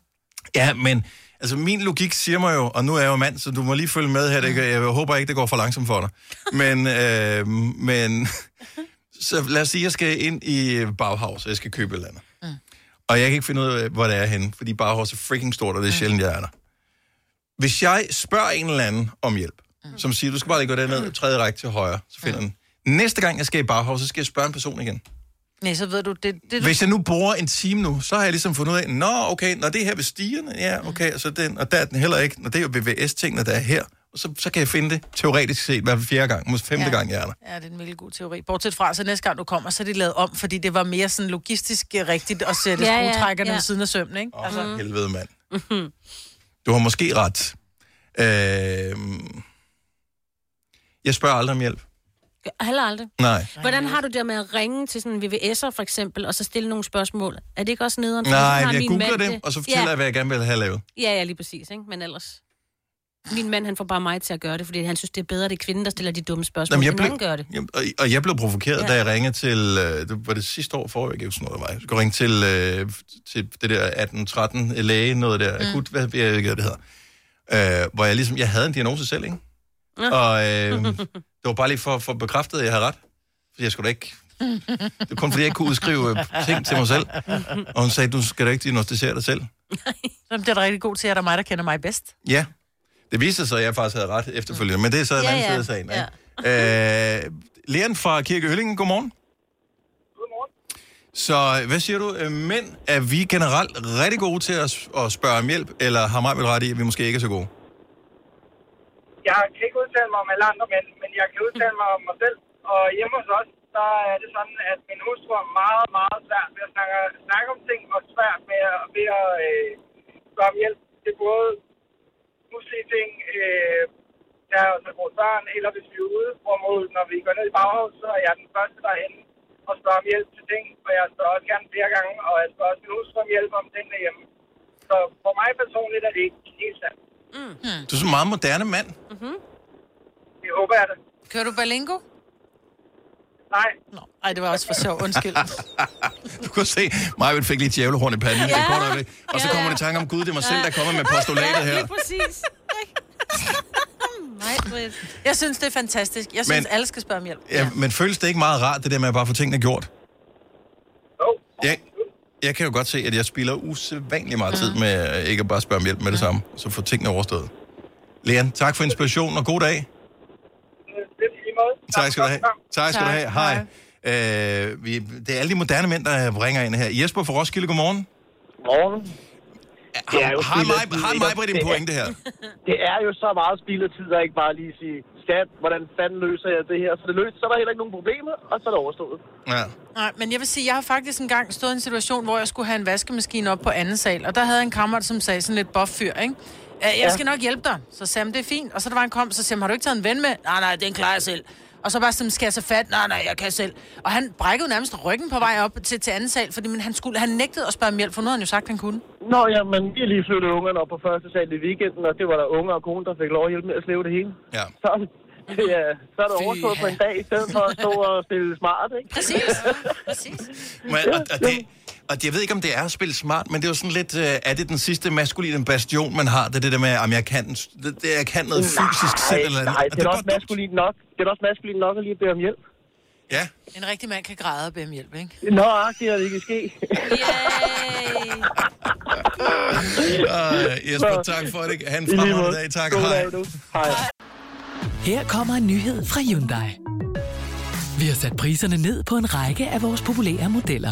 S1: Ja, men altså min logik siger mig jo, og nu er jeg jo mand, så du må lige følge med her. Det, jeg håber ikke, det går for langsomt for dig. Men, øh, men (laughs) så lad os sige, at jeg skal ind i Bauhaus, og jeg skal købe et eller andet. Mm. Og jeg kan ikke finde ud af, hvor det er henne, fordi Bauhaus er freaking stort, og det er sjældent, jeg er der. Hvis jeg spørger en eller anden om hjælp, mm. som siger, du skal bare lige gå derned, tredje række til højre, så finder den. Næste gang, jeg skal i Bauhaus, så skal jeg spørge en person igen.
S3: Nej, så ved du, det, det
S1: Hvis jeg nu bruger en time nu, så har jeg ligesom fundet ud af, nå okay, når det er her ved stierne, ja okay, så den, og der er den heller ikke, når det er jo VVS-tingene, der er her, og så, så kan jeg finde det teoretisk set hver fjerde gang, måske femte
S3: ja.
S1: Gang, jeg er der.
S3: Ja, det er en virkelig god teori. Bortset fra, så næste gang du kommer, så er det lavet om, fordi det var mere sådan logistisk øh, rigtigt at sætte
S2: Ja,
S3: ja,
S2: ja,
S3: skruetrækkerne
S2: ja.
S3: ved siden af sømmen, ikke?
S1: Åh, altså. helvede mand. Du har måske ret. Øh, jeg spørger aldrig om hjælp.
S2: Heller aldrig.
S1: Nej.
S2: Hvordan har du det med at ringe til sådan en VVS'er for eksempel, og så stille nogle spørgsmål? Er det ikke også nederen?
S1: Nej,
S2: Sådan har
S1: jeg googler
S2: mand
S1: det, og så fortæller
S2: ja.
S1: jeg, hvad jeg gerne vil have lavet.
S2: Ja, ja, lige præcis, ikke? Men ellers... Min mand, han får bare mig til at gøre det, fordi han synes, det er bedre, det er kvinden, der stiller de dumme spørgsmål,
S1: Jamen, jeg blev-
S2: han gør det.
S1: Jamen, og, og jeg blev provokeret, ja. Da jeg ringede til, øh, det var det sidste år for, jeg huske, noget, var. Jeg skulle ringe til, øh, til det der 18-13 læge, noget der, mm. akut, hvad ikke, hvad det hedder. Øh, hvor jeg ligesom, jeg havde en diagnose selv, ikke? Og øh, det var bare lige for, for bekræftet, at jeg havde ret. Fordi jeg skulle da ikke... Det var kun fordi, jeg ikke kunne udskrive øh, ting til mig selv. Og hun sagde, du skal da ikke diagnostisere dig selv.
S3: Så bliver du rigtig god til, at der er mig, der kender mig bedst.
S1: Ja. Det viste sig, at jeg faktisk havde ret efterfølgende, men det er så en
S2: Ja,
S1: anden
S2: ja.
S1: side af sagen. Ikke? Øh, Leon fra Kirke Øllingen, godmorgen.
S5: Godmorgen.
S1: Så hvad siger du? Øh, Mænd, er vi generelt rigtig gode til at, at spørge om hjælp, eller har mig vel ret i, at vi måske ikke er så gode?
S5: Jeg kan ikke udtale mig om alle andre mænd, men jeg kan udtale mig om mig selv. Og hjemme hos os, der er det sådan, at min hustru er meget, meget svært ved at snakke, snakke om ting, og svært med at, ved at øh, spørge om hjælp til både huslige ting, øh, der er altså vores børn, eller hvis vi er ude, hvorimod når vi går ned i baghaus, så er jeg den første derhen og spørger om hjælp til ting, og jeg spørger også gerne flere gange, og jeg spørger også min hustru om hjælp om tingene hjemme. Så for mig personligt er det ikke helt sandt.
S1: Du er så en meget moderne mand.
S5: Det håber jeg det.
S3: Kører du Balingo?
S5: Nej,
S3: Nå, ej, det var også for sjov. Undskyld. (laughs)
S1: Du kan se, Maja fik lige et djævlehorn i panden. Ja.
S2: Ja.
S1: Det og så
S2: Ja,
S1: kommer
S2: ja.
S1: det i tanke om, Gud, det er mig selv, der kommer med postulatet her. (laughs)
S2: Lige præcis. Nej. (laughs)
S3: Jeg synes, det er fantastisk. Jeg synes,
S1: Men-
S3: alle skal spørge om hjælp.
S1: Ja, men føles det ikke meget rart, det der med at bare få tingene gjort?
S5: jo.
S1: Jeg, jeg kan jo godt se, at jeg spilder usædvanlig meget tid med øh, ikke at bare spørge om hjælp med det samme, så få tingene overstået. Leon, tak for inspirationen, og god dag.
S5: Er.
S1: Tak skal du have. Tak skal du have. Hej. Øh, vi, det er alle de moderne mænd, der ringer ind her. Jesper fra Roskilde, godmorgen.
S11: Morgen. Det er jo
S1: Har, har mig, har
S11: ikke?
S1: mig på din
S11: Det
S1: pointe her? (laughs)
S11: Det er jo så meget spild af tid, at ikke bare lige sige, skat, hvordan fanden løser jeg det her? Så det løser, så er der heller ikke nogen problemer, og så er det overstået.
S1: Ja.
S3: Nej, men jeg vil sige, jeg har faktisk engang stået i en situation, hvor jeg skulle have en vaskemaskine op på anden sal, og der havde en kammerat, som sagde sådan lidt boff-fyr, ikke? "Øh, Jeg skal nok hjælpe dig. Så sagde han, det er fint. Og så der var en kom, så sagde han, har du ikke taget en ven med? Nej, nej, den klarer jeg selv. Og så bare sådan, skal jeg så fat? Nej, nej, jeg kan selv. Og han brækkede nærmest ryggen på vej op til, til anden sal, fordi men han, skulle, han nægtede at spørge om hjælp, for havde han jo sagt, han kunne.
S11: Nå ja, men vi har lige flyttet ungerne op på første sal i weekenden, og det var der unger og kone, der fik lov at hjælpe med at slæve det hele.
S1: Ja.
S11: Så, det er, så er det overstået på en dag, i stedet for at stå og spille smart, ikke?
S3: Præcis. (laughs) Præcis.
S1: Men, og, og det, Og jeg ved ikke, om det er at spille smart, men det er jo sådan lidt, øh, er det den sidste maskuline bastion, man har? Det er det der med, om jeg kan, det, det, jeg kan noget fysisk selv eller andet.
S11: Nej, det er også maskulin nok. Det er også maskulin nok at lige bede om hjælp.
S1: Ja.
S3: En rigtig mand kan græde og bede om hjælp, ikke?
S11: Nå, det er det ikke ske.
S1: Uh, (laughs) Jesper, tak for det. Han fremragende
S11: måde.
S1: dag. Tak.
S11: God
S1: Hej.
S11: dag, du. Hej.
S12: Her kommer en nyhed fra Hyundai. Vi har sat priserne ned på en række af vores populære modeller.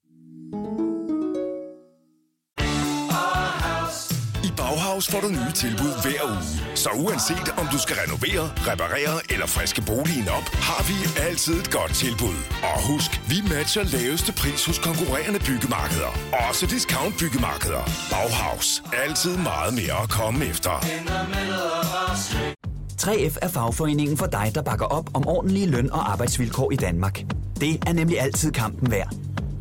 S10: Bauhaus får du nye tilbud hver uge. Så uanset om du skal renovere, reparere eller friske boligen op, har vi altid et godt tilbud. Og husk, vi matcher laveste pris hos konkurrerende byggemarkeder. Også discount byggemarkeder. Bauhaus. Altid meget mere at komme efter.
S13: 3F er fagforeningen for dig, der bakker op om ordentlige løn- og arbejdsvilkår i Danmark. Det er nemlig altid kampen værd.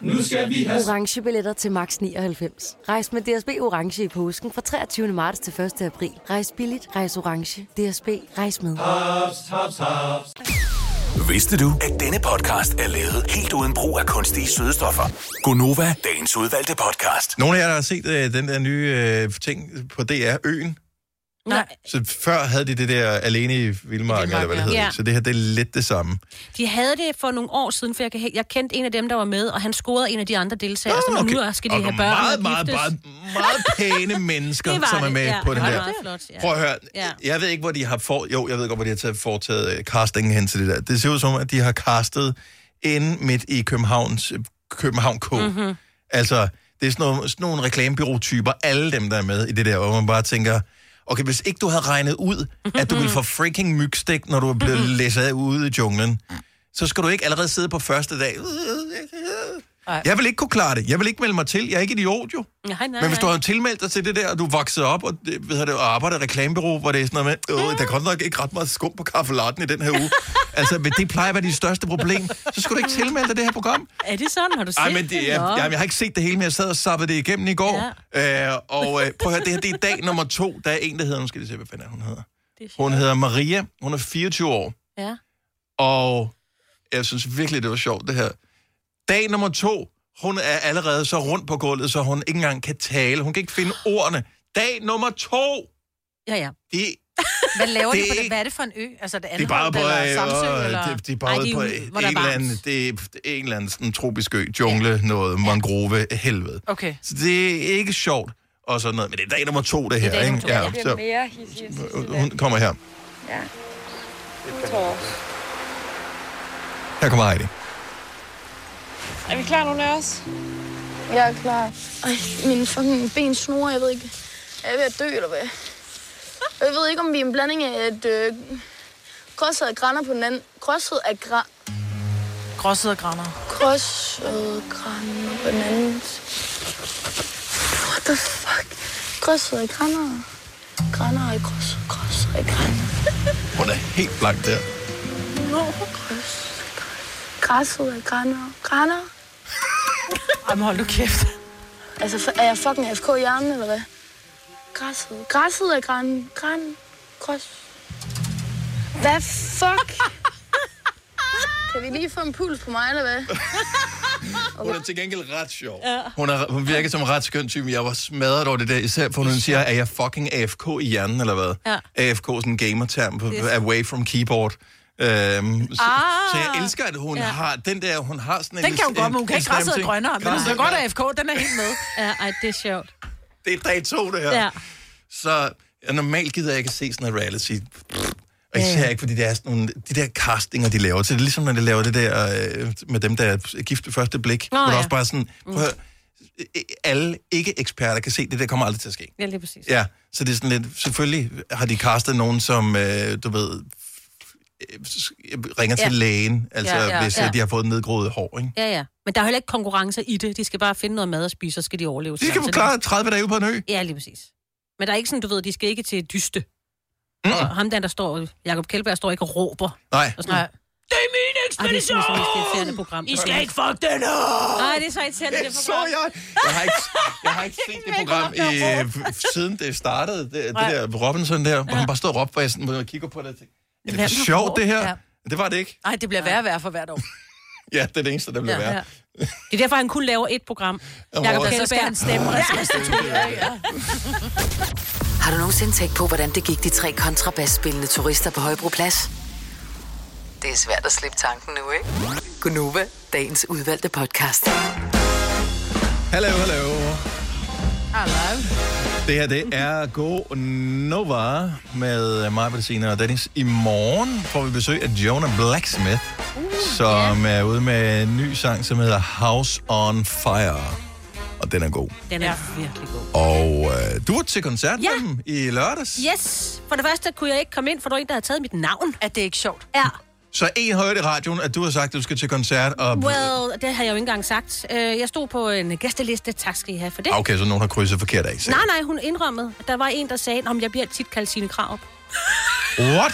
S14: Nu skal vi have...
S15: Orange billetter til max 99. Rejs med DSB Orange i påsken fra 23. marts til 1. april. Rejs billigt, rejs orange. DSB, rejs med.
S14: Haps, haps, haps.
S10: Vidste du, at denne podcast er lavet helt uden brug af kunstige sødestoffer? Gonova, dagens udvalgte podcast.
S1: Nogle af jer, der har set øh, den der nye øh, ting på DR, Øen.
S2: Nej.
S1: Så før havde de det der alene i Vildmarken, eller hvad det hedder.
S2: Ja.
S1: Så det her, det er lidt det samme.
S2: De havde det for nogle år siden, for jeg, kan, jeg kendte en af dem, der var med, og han scorede en af de andre deltagere, så
S1: okay.
S2: nu skal de
S1: Og
S2: have børn
S1: meget, meget, meget, meget pæne (laughs) mennesker, som er
S2: det,
S1: med
S2: ja.
S1: på den
S2: Det var
S1: her.
S2: meget flot, ja.
S1: Prøv at høre,
S2: Ja.
S1: jeg ved ikke, hvor de har for... Jo, jeg ved godt, hvor de har taget, foretaget uh, castingen hen til det der. Det ser ud som, at de har castet inde midt i Københavns, øh, København K.
S2: Mhm.
S1: Altså, det er sådan nogle, sådan nogle reklamebyråtyper, alle dem, der er med i det der, hvor man bare tænker, okay, hvis ikke du havde regnet ud, at du ville få freaking mygstik, når du er blevet læsset ude i junglen, så skal du ikke allerede sidde på første dag. Jeg vil ikke kunne klare det. Jeg vil ikke melde mig til. Jeg er ikke idiot, jo.
S2: Nej, nej,
S1: Men hvis du har tilmeldt dig til det der, og du vokset op og, det, ved jeg det, og arbejder i reklamebureau, hvor det er sådan noget med, øh, der er godt nok ikke ret meget skum på kaffelatten i den her uge. (laughs) altså, men det plejer at være dit største problem. Så skal du ikke tilmelde dig det her program.
S2: Er det sådan? Har du set
S1: Ej, men det, jeg,
S2: Nå.
S1: jeg, jeg har ikke set det hele, men jeg sad og sappede det igennem i går. Ja. Øh, og øh, prøv at høre, det her det er dag nummer to. Der er en, der hedder, nu skal jeg se, hvad fanden hun hedder. Hun hedder Maria. Hun er 24 år.
S2: Ja.
S1: Og jeg synes virkelig, det var sjovt, det her. Dag nummer to, hun er allerede så rundt på gulvet, så hun ikke engang kan tale. Hun kan ikke finde ordene. Dag nummer to!
S2: Ja, ja.
S1: Det,
S3: Hvad laver
S1: Det
S3: de
S1: er
S3: på det? Hvad er det for en ø? Altså, det
S1: det er bare på,
S3: eller Samsø?
S1: øh,
S3: eller?
S1: det, det er bare
S3: Ej, de er
S1: på
S3: er
S1: en eller anden, det er en eller anden sådan tropisk ø, jungle, noget mangrove, helvede.
S3: Okay.
S1: Så det er ikke sjovt og sådan noget, men det er dag nummer to, det her,
S16: dag nummer
S1: ikke?
S16: bliver
S1: så,
S16: mere hissig
S1: hun kommer her.
S16: Ja.
S1: Her kommer Heidi.
S16: Er vi klar nu, os? Jeg er klar. Ej, mine fucking ben snor, jeg ved ikke. Er jeg ved at dø, eller hvad? Og jeg ved ikke, om vi er en blanding af et øh, gråsede grænder på den anden. Gråsede af gra...
S3: Gråsede grænder.
S16: Gråsede grænder på den anden. What the fuck? Gråsede grænder. Grænder i gråsede, gråsede grænder.
S1: Hun er helt blank der.
S16: Nå, græsset af grænder. Grænder?
S3: Jamen, hold du kæft.
S16: Altså, er jeg fucking AFK i hjernen, eller hvad? Græsset. Græsset er græn. Græn. Græs. Hvad fuck? (laughs) kan vi lige få en puls på mig, eller hvad? (laughs)
S1: Hun er til gengæld ret sjov. Ja. Hun, er, hun virker som en ret skøn type. Jeg var smadret over det der, især for hun siger, er jeg fucking AFK i hjernen, eller hvad?
S2: Ja.
S1: AFK, sådan en gamerterm,
S2: Yes.
S1: away from keyboard. Øhm, så,
S3: Ah.
S1: så jeg elsker, at hun
S3: Ja.
S1: har den der, hun har sådan en...
S3: Den kan jo
S1: en-
S3: godt, men hun kan
S1: en
S3: ikke græsset grønnere. Men hun kan godt AFK, den er helt med.
S2: Ja, ej, det er sjovt.
S1: Det er dag to, det her.
S2: Ja.
S1: Så ja, normalt gider jeg ikke at se sådan noget reality. Og især ikke, fordi det er sådan nogle, de der castinger, de laver. Så det er ligesom, når de laver det der øh, med dem, der er gift ved første blik.
S2: Nå,
S1: hvor der
S2: ja.
S1: også bare sådan, prøv at, høre, øh, alle ikke-eksperter kan se, det der kommer aldrig til at ske.
S2: Ja, lige præcis.
S1: Ja, så det er sådan lidt, selvfølgelig har de castet nogen, som, øh, du ved, øh, ringer til
S2: Ja.
S1: lægen, altså
S2: Ja, ja,
S1: hvis
S2: ja.
S1: øh, de har fået nedgroet hår, ikke?
S2: Ja, ja. Men der er heller ikke konkurrence i det. De skal bare finde noget mad at spise, så skal de overleve.
S1: De skal jo klare 30 dage på en ø.
S2: Ja, lige præcis. Men der er ikke sådan, du ved, de skal ikke til dyste. Mm. Og ham der, der står, Jakob Kjeldberg, står ikke og råber.
S1: Nej.
S2: Og sådan, Nej. Det er min ekspedition! Ej, det er sådan et program.
S3: I skal ikke fuck den op!
S2: Nej, det er så irriterende, det
S1: Det
S2: program.
S1: så jeg. Jeg har ikke, jeg har ikke set det (laughs) program i, øh, siden det startede, det, det der Robinson der, hvor han bare stod og råbte, hvor jeg, sådan, hvor jeg kigger på det og tænkte, er det for sjovt det her?
S3: Ja.
S1: Det var det ikke.
S3: Nej, det bliver værre og værre for hvert år. (laughs)
S1: Ja, det er det eneste, der blev værre.
S2: Det er derfor, han kun laver et program.
S1: Og
S2: Jakob
S1: hvor-
S3: Så skal han stemme restituere, ja.
S4: Har du nogensinde tænkt på, hvordan det gik de tre kontrabasspillende turister på Højbroplads? Det er svært at slippe tanken nu, ikke? Gunova, dagens udvalgte podcast.
S1: Hallo, hallo.
S3: Hallo.
S1: Det her, det er Go Nova med mig, Bettina og Dennis. I morgen får vi besøg af Jonah Blacksmith, som er ude med en ny sang, som hedder House on Fire. Og den er god.
S2: Den er virkelig god.
S1: Og øh, du var til koncert
S2: Ja.
S1: med dem i lørdags.
S2: Yes! For det første kunne jeg ikke komme ind, for der var en, der havde taget mit navn.
S3: Er det ikke sjovt?
S2: Ja.
S1: Så en hørte i radioen, at du har sagt, at du skal til koncert. Og...
S2: Well, det har jeg jo ikke engang sagt. Øh, Jeg stod på en gæsteliste. Tak skal I have for det.
S1: Okay, så nogen har krydset forkert af. Så.
S2: Nej, nej, hun indrømmede. Der var en, der sagde, om jeg bliver tit kaldt sine krav.
S1: What?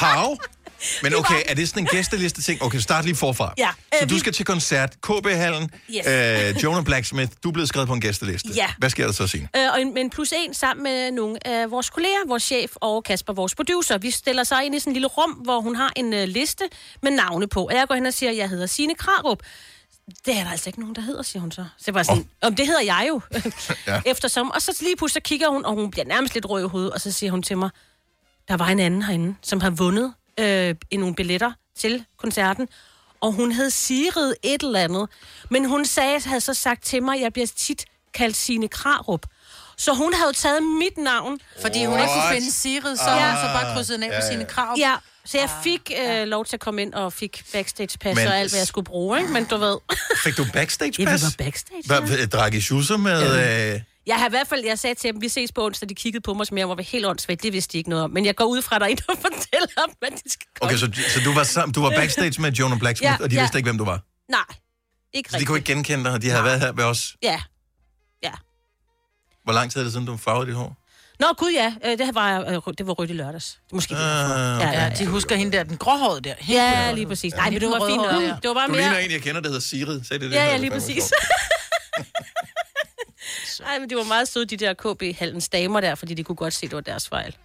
S1: How? (laughs) Men okay, er det sådan en gæsteliste ting? Okay, start lige forfra.
S2: Ja,
S1: Så
S2: øh,
S1: du
S2: vi-
S1: skal til koncert, KB-hallen,
S2: Yes.
S1: øh, Jonah Blacksmith, du er blevet skrevet på en gæsteliste.
S2: Ja.
S1: Hvad sker der så, Signe?
S2: Øh, og en, men plus en sammen med nogle af vores kolleger, vores chef og Kasper, vores producer. Vi stiller sig ind i sådan en lille rum, hvor hun har en øh, liste med navne på. Og jeg går hen og siger, at jeg hedder Signe Krarup. Det er der altså ikke nogen, der hedder, siger hun så. Så jeg var sådan, oh. om det hedder jeg jo. (laughs)
S1: Ja.
S2: Eftersom. Og så lige pludselig så kigger hun, og hun bliver nærmest lidt rød i hovedet, og så siger hun til mig, der var en anden herinde, som har vundet øh, i nogle billetter til koncerten, og hun hed Sigrid et eller andet. Men hun sagde, havde så sagt til mig, at jeg bliver tit kaldt Signe Krarup. Så hun havde jo taget mit navn.
S3: Fordi hun ikke kunne finde Sigrid, så har hun så bare krydset den af på sine krav.
S2: Ja, så jeg fik øh, lov til at komme ind og fik backstage-pas
S1: Men-
S2: og alt, hvad jeg skulle bruge, ikke? Men du ved...
S1: Fik du backstage-pas?
S2: Ja, vi var backstage,
S1: Hvad, drak I schusser med... Øh...
S2: Jeg har i hvert fald, jeg sagde til dem, vi ses på onsdag, de kiggede på mig, som jeg var helt åndssvagt, det vidste de ikke noget om. Men jeg går ud fra, er en, der (laughs) fortæller dem, hvad de skal komme.
S1: Okay, så, så du, var sam, du var backstage med Jonah Blacksmith,
S2: Ja,
S1: og de
S2: ja.
S1: vidste ikke, hvem du var?
S2: Nej, ikke
S1: Så de
S2: rigtigt.
S1: kunne ikke genkende dig, og de havde været her ved os.
S2: Ja. Ja.
S1: Hvor lang tid er det siden, du farvede dit hår?
S2: Nå, gud ja, øh, det, her var, øh, det var rødt i lørdags. Måske
S1: Ah, okay.
S3: Ja, de husker hende der, den gråhårede der.
S2: Ja, lige præcis.
S3: Ja,
S2: Nej, det var fint. Det var bare
S1: Du
S2: mere...
S1: ligner en, jeg kender, der hedder Sigrid. Sagde det, det
S2: Ja, ja,
S1: du
S2: lige præcis. (laughs) Altså.
S1: gjort.
S2: Nej, men det var meget søde, de der KB-hallens damer der, fordi de kunne godt se, det var deres fejl.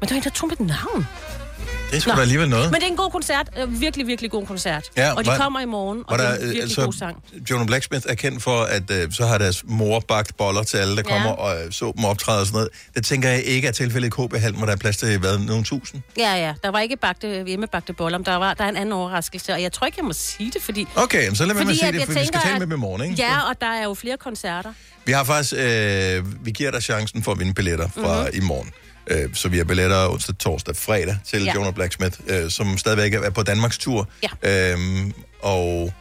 S2: Men der var en, der tog mit navn.
S1: Det sgu da alligevel noget.
S2: Men det er en god koncert. Øh, Virkelig, virkelig god koncert.
S1: Ja,
S2: og de
S1: var-
S2: kommer i morgen, og det er en
S1: øh,
S2: virkelig god sang.
S1: Jonah Blacksmith er kendt for, at øh, så har deres mor bagt boller til alle, der
S2: Ja.
S1: kommer og øh, så dem optræde og sådan noget. Det tænker jeg ikke er tilfældet i KB-hallen, hvor der er plads til hvad, nogle tusind.
S2: Ja, ja. Der var ikke bagte, hjemmebagte boller, men der, var, der er en anden overraskelse, og jeg tror ikke, jeg må sige det, fordi...
S1: Okay, så lad være med at sige det, for vi skal
S2: tænker,
S1: tale med dem i morgen, ikke?
S2: Ja, og der er jo flere koncerter.
S1: Vi har faktisk, øh, vi giver dig chancen for at vinde billetter fra
S2: Mhm.
S1: i morgen. Øh, så vi har billetter onsdag, torsdag, fredag til
S2: Ja.
S1: Jonah Blacksmith, øh, som stadigvæk er på Danmarks tur.
S2: Ja.
S1: Øhm, og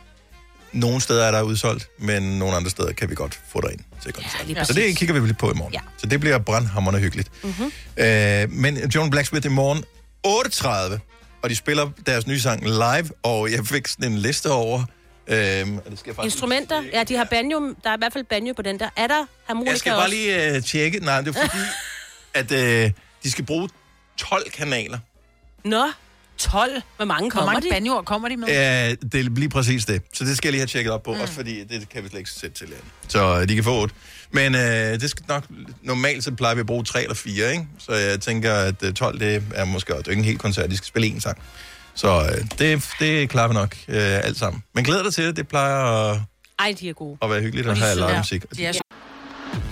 S1: nogle steder er der udsolgt, men nogle andre steder kan vi godt få dig ind til koncert. Ja, så det kigger vi lidt på i morgen.
S2: Ja.
S1: Så det bliver brandhammerende hyggeligt.
S2: Mm-hmm.
S1: Øh, men Jonah Blacksmith i morgen 8.30, og de spiller deres nye sang live, og jeg fik sådan en liste over... Og det skal
S2: Instrumenter, ja, de har banjo, der er i hvert fald banjo på den der. Er der harmonika
S1: Jeg skal bare lige øh, tjekke. Nej, det er fordi, (laughs) at øh, de skal bruge 12 kanaler.
S2: Nå, 12. Hvor mange
S3: Hvor
S2: kommer
S3: mange
S2: de?
S3: banjoer kommer de med?
S1: Ja, det er lige præcis det. Så det skal jeg lige have tjekket op på, mm. også fordi det kan vi slet ikke sætte til. Så øh, de kan få 8. Men øh, det skal nok... Normalt så plejer vi at bruge 3 eller 4, ikke? Så jeg tænker, at øh, 12, det er måske også ikke en hel koncert. De skal spille én sang. Så øh, det, det klarer vi nok øh, alt sammen. Men glæder dig til det. Det plejer at,
S2: Ej, de er gode.
S1: at være hyggeligt
S2: Og
S1: at have live musik.
S12: Ja.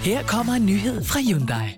S12: Her kommer en nyhed fra Hyundai.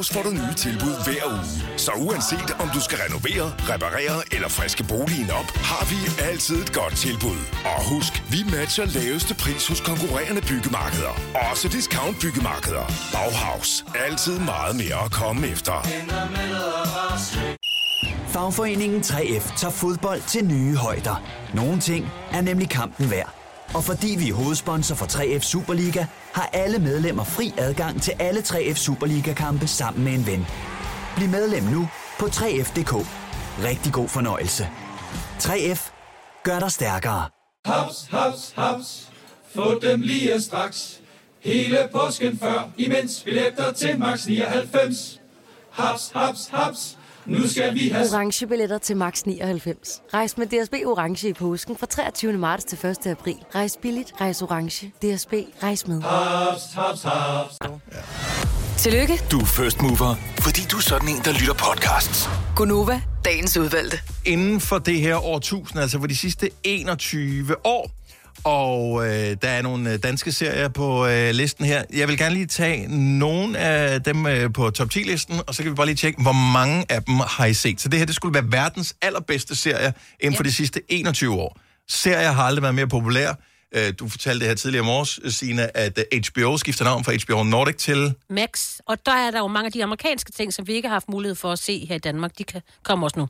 S10: House får du nye tilbud hver uge. Så uanset om du skal renovere, reparere eller friske boligen op, har vi altid et godt tilbud. Og husk, vi matcher laveste pris hos konkurrerende byggemarkeder. Også discount byggemarkeder. Bauhaus. Altid meget mere at komme efter.
S13: Fagforeningen 3F tager fodbold til nye højder. Nogle ting er nemlig kampen værd. Og fordi vi er hovedsponsor for 3F Superliga, har alle medlemmer fri adgang til alle 3F Superliga-kampe sammen med en ven. Bliv medlem nu på 3F.dk. Rigtig god fornøjelse. 3F gør dig stærkere.
S14: Haps, haps, haps. Få dem lige straks. Hele påsken før, imens billetter til max 99. Haps, haps, haps. Nu skal vi have...
S15: Orange billetter til max 99. Rejs med DSB Orange i påsken fra 23. marts til 1. april. Rejs billigt, rejs orange. DSB, rejs med.
S14: Haps, haps, haps.
S4: Tillykke,
S17: Du er first mover, fordi du er sådan en, der lytter podcasts.
S4: Gunova, dagens udvalgte.
S1: Inden for det her årtusind, altså for de sidste 21 år, og øh, der er nogle øh, danske serier på øh, listen her. Jeg vil gerne lige tage nogle af dem øh, på top 10-listen, og så kan vi bare lige tjekke, hvor mange af dem har I set. Så det her, det skulle være verdens allerbedste serie inden for de sidste 21 år. Serier har aldrig været mere populære. Øh, Du fortalte det her tidligere i morges, Signe, at øh, HBO skifter navn fra HBO Nordic til...
S2: Max. Og der er der jo mange af de amerikanske ting, som vi ikke har haft mulighed for at se her i Danmark. De kan komme også nu.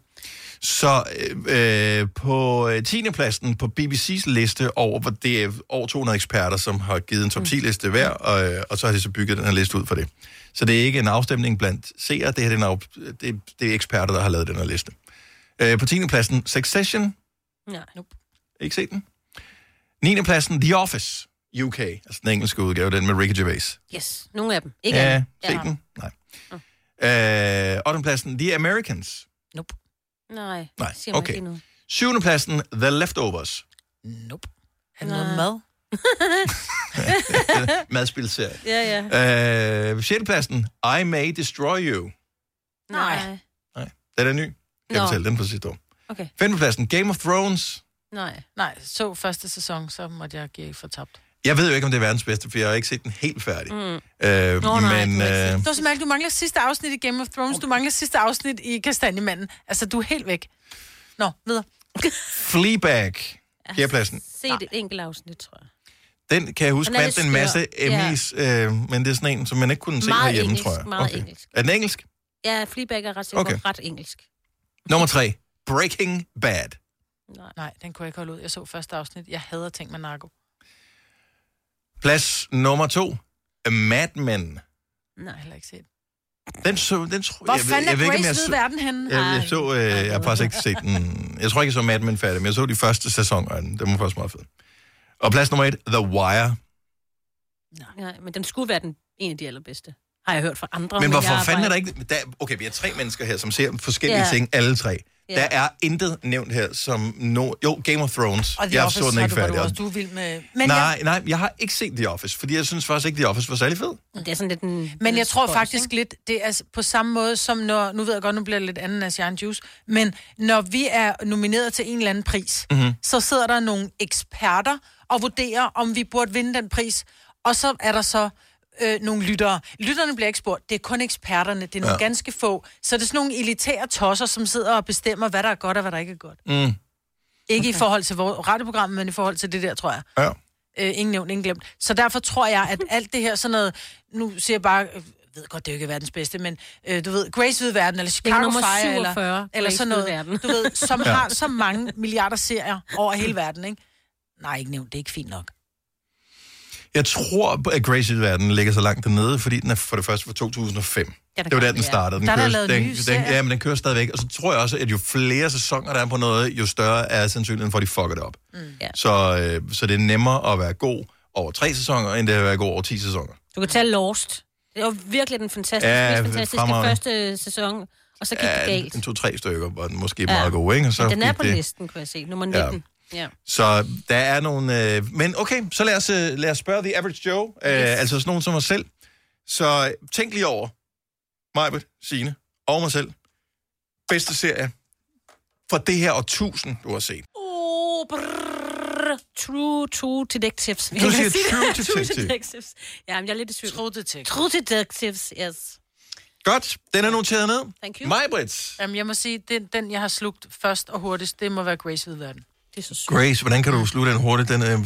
S1: Så øh, øh, på øh, 10. pladsen på BBC's liste over, hvor det er over 200 eksperter, som har givet en top 10 liste hver, og, øh, og så har de så bygget den her liste ud for det. Så det er ikke en afstemning blandt seere, det her det er, en det, det er eksperter, der har lavet den her liste. Øh, på 10. pladsen Succession,
S2: Nej. Nope.
S1: ikke set den? 9. pladsen The Office, UK, altså den engelske udgave, den med Ricky Gervais.
S2: Yes, nogle af dem. Ikke
S1: Ja,
S2: alle.
S1: set den? Nej. Øh, 8. pladsen The Americans.
S2: Nej,
S1: Nej,
S2: siger
S1: okay.
S2: ikke endnu.
S1: 7. pladsen The Leftovers.
S3: Nope. Er det noget mad? (laughs)
S2: ja,
S1: Madspilserie.
S2: ja.
S1: Øh, 6. pladsen, I May Destroy You.
S2: Nej.
S1: Den er ny. Kan jeg
S3: Nå.
S1: fortælle den på sidste år.
S2: Okay.
S1: 5. pladsen, Game of Thrones.
S2: Nej.
S3: Nej, så første sæson, så måtte jeg give for tabt.
S1: Jeg ved jo ikke, om det er verdens bedste, for jeg har ikke set den helt færdig.
S3: Mm.
S1: Øh,
S3: Nå, nej,
S1: men
S3: du,
S1: øh,
S3: det var så mærkeligt, du mangler sidste afsnit i Game of Thrones, du mangler sidste afsnit i Kastanjemanden. Altså, du er helt væk. Nå, videre. (laughs)
S1: Fleabag, 4. pladsen.
S2: Se et enkelt afsnit, tror jeg.
S1: Den kan jeg huske
S2: Den
S1: vandt en masse. Emmys, øh, men det er sådan en, som man ikke kunne se
S2: Meget
S1: herhjemme,
S2: engelsk,
S1: tror jeg.
S2: meget engelsk.
S1: Er den engelsk?
S2: Ja, Fleabag er ret,
S1: Okay.
S2: okay. ret engelsk.
S1: Nummer 3, Breaking Bad.
S3: Nej. Nej, den kunne jeg ikke holde ud. Jeg så første afsnit. Jeg hader ting med narko.
S1: Plads nummer 2, Mad Men.
S3: Nej, heller ikke set.
S1: Den så, den tror
S3: Hvor
S1: jeg,
S3: fanden er
S1: jeg ved
S3: Grace
S1: jeg så,
S3: verden henne?
S1: jeg, jeg, så, øh, jeg har faktisk ikke set den. Jeg tror ikke, jeg så Mad Men færdig, men jeg så de første sæsoner af den. Den var faktisk meget fed. Og plads nummer 1, The Wire.
S2: Nej, men den skulle være den, en af de allerbedste. Har jeg hørt fra andre.
S1: Men hvorfor fanden er der ikke... Der, okay, vi er tre mennesker her, som ser forskellige
S2: Ja.
S1: ting, alle tre.
S2: Ja.
S1: Der er intet nævnt her som... No, jo, Game of Thrones.
S3: Og The
S1: jeg
S3: Office
S1: så den
S3: har
S1: ikke færdig.
S3: du også, du vild med... Men
S1: nej,
S3: jeg,
S1: nej, jeg har ikke set The Office, fordi jeg synes faktisk ikke, The Office var særlig fed.
S2: Det er sådan lidt en...
S3: Men jeg tror faktisk
S2: ikke?
S3: lidt, det er på samme måde som når, nu ved jeg godt, nu bliver det lidt anden Asian Juice, men når vi er nomineret til en eller anden pris,
S1: Mhm.
S3: så sidder der nogle eksperter og vurderer, om vi burde vinde den pris, og så er der så øh, nogle lyttere. Lytterne bliver ikke spurgt, det er kun eksperterne, det er nogle
S1: Ja.
S3: ganske få. Så det er sådan nogle elitære tosser, som sidder og bestemmer, hvad der er godt og hvad der ikke er godt.
S1: Mm.
S3: Ikke okay. i forhold til vores radioprogram, men i forhold til det der, tror jeg.
S1: Ja.
S3: Øh, ingen nævnt, ingen glemt. Så derfor tror jeg, at alt det her sådan noget, nu siger jeg bare, øh, jeg ved godt, det er jo ikke verdens bedste, men øh, du ved, Grace ved verden, eller
S2: er
S3: Chicago Fire,
S2: 47,
S3: eller, eller sådan noget,
S2: verden.
S3: du ved, som
S1: Ja.
S3: har så mange milliarder serier over hele verden, ikke? Nej, ikke nævnt, det er ikke fint nok.
S1: Jeg tror, at verden ligger så langt dernede, fordi den er for det første fra 2005.
S3: Ja,
S1: det var der, den startede. Den
S3: Der er
S1: kører, den, den,
S3: serier.
S1: ja, men den kører stadigvæk. Og så tror jeg også, at jo flere sæsoner der er på noget, jo større er sandsynligheden for, at de fucker det op.
S2: Mm. Ja.
S1: Så, øh, så det er nemmere at være god over tre sæsoner, end det er at være god over ti sæsoner.
S2: Du kan tage Lost. Det var virkelig den fantastiske,
S1: Ja,
S2: ja, fantastiske
S1: fremragende.
S2: første sæson, og så gik det
S1: Ja,
S2: galt.
S1: en to-tre stykker var den måske
S2: Ja.
S1: meget god, ikke? Og så
S2: Men den er på
S1: det.
S2: listen, kan jeg se. Nummer
S1: Ja.
S2: 19. Ja.
S1: Så der er nogle... Øh, men okay, så lad os, øh, lad os spørge The Average Joe, øh,
S2: Yes.
S1: altså sådan nogen som mig selv. Så tænk lige over, Majbet, Signe og mig selv. Bedste serie for det her årtusind, du har set.
S2: Oh, brrr, true, true detectives.
S1: Du siger. True (laughs)
S2: True
S1: Detective.
S2: detectives. Ja, men jeg er lidt i tvivl.
S3: True Detectives.
S2: True detectives, yes.
S1: Godt, den er noteret ned.
S2: Thank you.
S1: Majbrits.
S3: Jamen, jeg må sige, den, den, jeg har slugt først og hurtigst, det må være Grace Hvidverden.
S2: Det er så sødt.
S1: Grace, hvordan kan du slutte den hurtigt? Den, øh...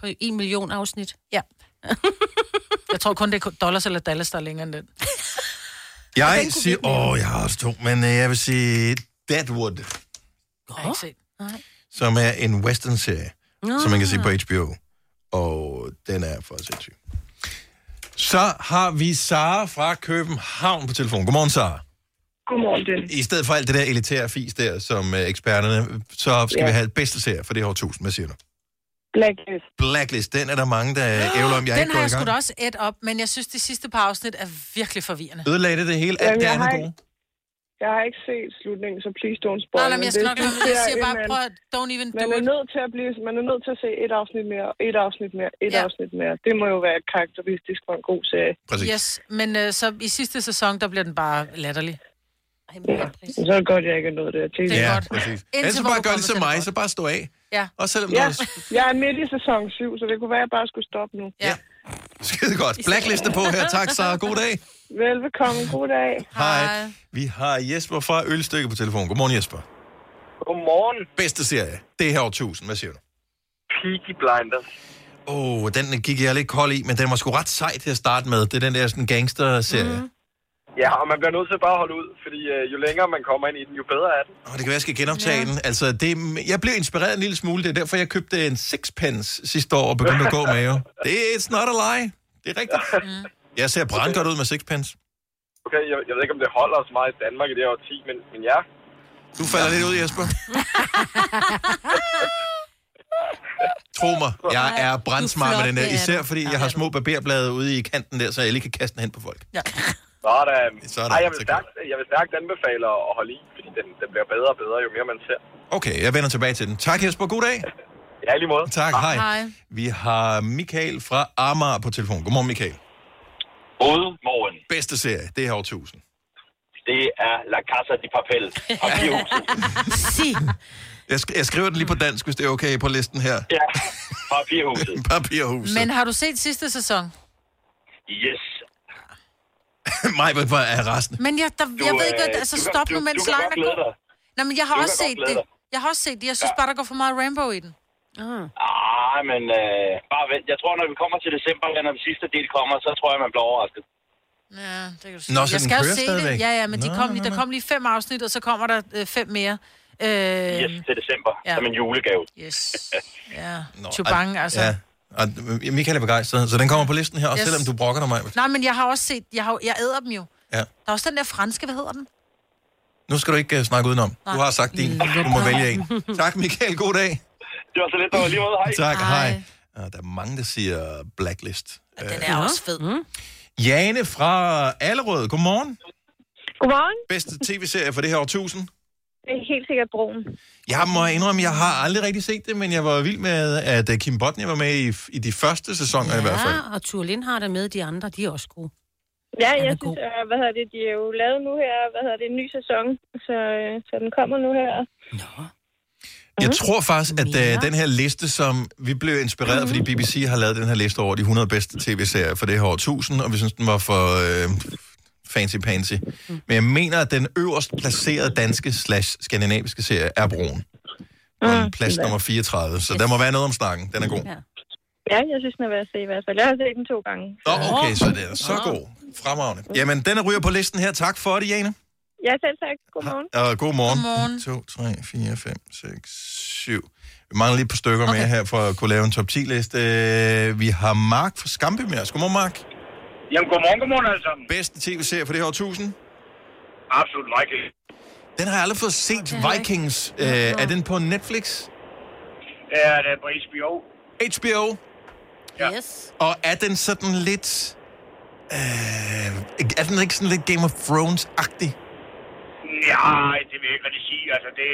S2: På en million afsnit.
S3: Ja. (laughs) jeg tror kun, det er dollars eller dollars, der er længere end den. (laughs)
S1: Jeg
S3: den
S1: siger... Åh, jeg har også to, men øh, jeg vil sige Deadwood,
S3: Jeg har ikke set. Nej.
S1: som er en western-serie,
S2: Nå.
S1: som man kan se på HBO. Og den er for sindssyg. Så har vi Sara fra København på telefon. Godmorgen, Sara.
S18: Godmorgen, Dennis.
S1: I stedet for alt det der elitære fis der, som øh, eksperterne, så skal
S18: Ja.
S1: vi have et bedste serie for det her årtusind. Hvad siger du?
S18: Blacklist.
S1: Blacklist, den er der mange, der ævler om. Jeg
S3: den
S1: ikke
S3: har jeg
S1: i
S3: sgu
S1: gang.
S3: da også et op, men jeg synes, de sidste par afsnit er virkelig forvirrende.
S1: Ødelagde det det hele? Alt
S18: Jamen,
S1: det
S18: jeg
S1: andet
S18: har
S1: gode?
S18: Jeg har ikke set slutningen, så please don't spoil.
S3: Nej, men jeg skal nok lade. Jeg siger bare,
S18: man,
S3: prøv at don't even
S18: man
S3: do
S18: er
S3: it.
S18: nødt til at blive, man er nødt til at se et afsnit mere, et afsnit mere, et
S3: Ja.
S18: afsnit mere. Det må jo være karakteristisk for en god serie.
S1: Præcis.
S3: Yes, men øh, så i sidste sæson, der bliver den bare latterlig.
S18: Ja. Så er det godt, jeg ikke er nået der til.
S3: Det er
S1: ja,
S3: godt.
S1: præcis.
S3: Indtil
S1: Ellers så bare gør det som mig, så bare stå af.
S3: Ja.
S1: Og selvom
S18: Ja,
S1: du
S18: jeg er midt i sæson 7, så det kunne være, at jeg bare skulle stoppe nu.
S3: Ja.
S1: Skide godt. Blackliste på her. Tak, Sara. God dag.
S18: Velbekomme. God dag.
S1: Hej. Vi har Jesper fra Ølstykke på telefon. Godmorgen, Jesper.
S11: Godmorgen.
S1: Bedste serie. Det her årtusind. Hvad siger du?
S11: Peaky Blinders.
S1: Åh, oh, den gik jeg lidt kold i, men den var sgu ret sej til at starte med. Det er den der sådan gangster-serie. Mm.
S11: Ja, og man bliver nødt til bare at holde ud, fordi øh, jo længere man kommer ind i den, jo bedre er den.
S1: Og det kan være, jeg skal genoptage ja. den. Altså, det, jeg blev inspireret en lille smule. Det er derfor, jeg købte en sixpence sidste år og begyndte at gå med jo. (laughs) Det er it's not a lie. Det er rigtigt. Mm. Jeg ser brandgodt ud med sixpence.
S11: Okay, jeg, jeg ved ikke, om det holder så meget i Danmark i det her 10, men, men ja.
S1: Du falder lidt ud, Jesper. (laughs) Tro mig, jeg er brandsmart med den der.
S11: er
S1: Især fordi jeg har små barberblade ude i kanten der, så jeg lige kan kaste den hen på folk.
S11: Sådan.
S1: Sådan,
S11: Ej, jeg vil,
S1: så
S11: stærkt, jeg vil stærkt anbefale at holde i, fordi den, den bliver bedre og bedre, jo mere man ser.
S1: Okay, jeg vender tilbage til den. Tak Jesper, god dag.
S11: Ja, i lige måde.
S1: Tak, hej. hej. Vi har Michael fra Amager på telefon. Godmorgen, Michael.
S19: Godmorgen.
S1: Bedste serie, det her årtusind.
S19: Det er La Casa de Papel. Papirhuset. (laughs)
S1: Jeg, sk- jeg skriver den lige på dansk, hvis det er okay på listen her.
S19: Ja, Papirhuset. (laughs)
S1: Papirhuset.
S3: Men har du set sidste sæson?
S19: Yes. (laughs)
S1: Mig var er resten.
S3: Men jeg, der,
S19: Du,
S3: jeg ved ikke,
S19: øh,
S3: at, altså
S19: du
S3: stop
S19: du-
S3: nu,
S19: du
S3: mens lejen er god. Nej, men jeg har
S19: Du
S3: også set det. Jeg har også set det. Jeg synes bare, der går for meget rainbow i den.
S2: Ah.
S19: Ah, men øh, bare vent. Jeg tror, når vi kommer til december, ja, når den sidste del kommer, så tror jeg, man bliver overrasket.
S3: Ja, det kan du
S1: Nå,
S3: sige.
S1: så
S3: jeg skal jo se
S1: stadigvæk?
S3: det. Ja, ja, men de
S1: Nå,
S3: kom
S1: nå,
S3: lige, der
S1: nå.
S3: kom lige fem afsnit, og så kommer der øh, fem mere. Øh,
S19: Yes, til december.
S3: Ja.
S19: Som en julegave.
S3: Yes. (laughs) Ja,
S1: Nå,
S3: Chubang, altså.
S1: Ja. Og Michael er begejstret, så den kommer på listen her, også
S3: Yes.
S1: selvom du brokker dig mig.
S3: Nej, men jeg har også set, jeg, har, jeg æder dem jo.
S1: Ja.
S3: Der er også den der franske, hvad hedder den?
S1: Nu skal du ikke uh, snakke udenom. Du har sagt din. Du må vælge en. Tak, Michael. God dag.
S19: Det var så lidt, der var lige måde. Hej.
S1: Tak, hej. Ja, der er mange, der siger Blacklist. Ja,
S3: Den er også fed. Mm.
S1: Jane fra Allerød. Godmorgen.
S18: Godmorgen.
S1: Bedste tv-serie for det her årtusind.
S18: Det er helt sikkert broen.
S1: Jeg må indrømme, jeg har aldrig rigtig set det, men jeg var vild med, at øh, Kim Bodnia var med i, i de første sæsoner ja. i hvert fald.
S2: Ja, og Turlin har der med, de andre, de er også gode.
S18: Ja,
S2: er
S18: jeg synes, øh, hvad hedder det, de er jo lavet nu her, hvad hedder det, en ny sæson, så, øh, så den kommer nu her.
S1: Jeg tror faktisk, at uh, den her liste, som vi blev inspireret, fordi BBC har lavet den her liste over de 100 bedste tv-serier for det her årtusind, og vi synes, den var for uh, fancy-pansy. Men jeg mener, at den øverst placerede danske slash skandinaviske serie er Broen. På en plads nummer 34, så der må være noget om snakken. Den er god.
S18: Ja. jeg synes, den er værd at se i hvert fald. Jeg har set den to gange.
S1: Nå, okay, så det er så god. Fremragende. Jamen, den er ryger på listen her. Tak for det, Jane.
S18: Ja, selv tak. Godmorgen.
S1: Og god morgen.
S18: Godmorgen.
S1: 2, 3, 4, 5, 6, 7. Vi mangler lige et par stykker okay. mere her for at kunne lave en top 10-liste. Vi har Mark fra Skamby med os. Godmorgen, Mark.
S20: Jamen, godmorgen, godmorgen alle sammen.
S1: Bedste tv-serie for det her årtusind?
S20: Absolut Michael.
S1: Den har jeg aldrig fået set. Vikings. Øh, er den på Netflix?
S20: Det er det på HBO.
S1: HBO?
S20: Ja.
S2: Yes.
S1: Og er den sådan lidt... Øh, er den ikke sådan lidt Game of Thrones-agtig?
S20: Nej, det vil jeg ikke rigtig sige. Altså, det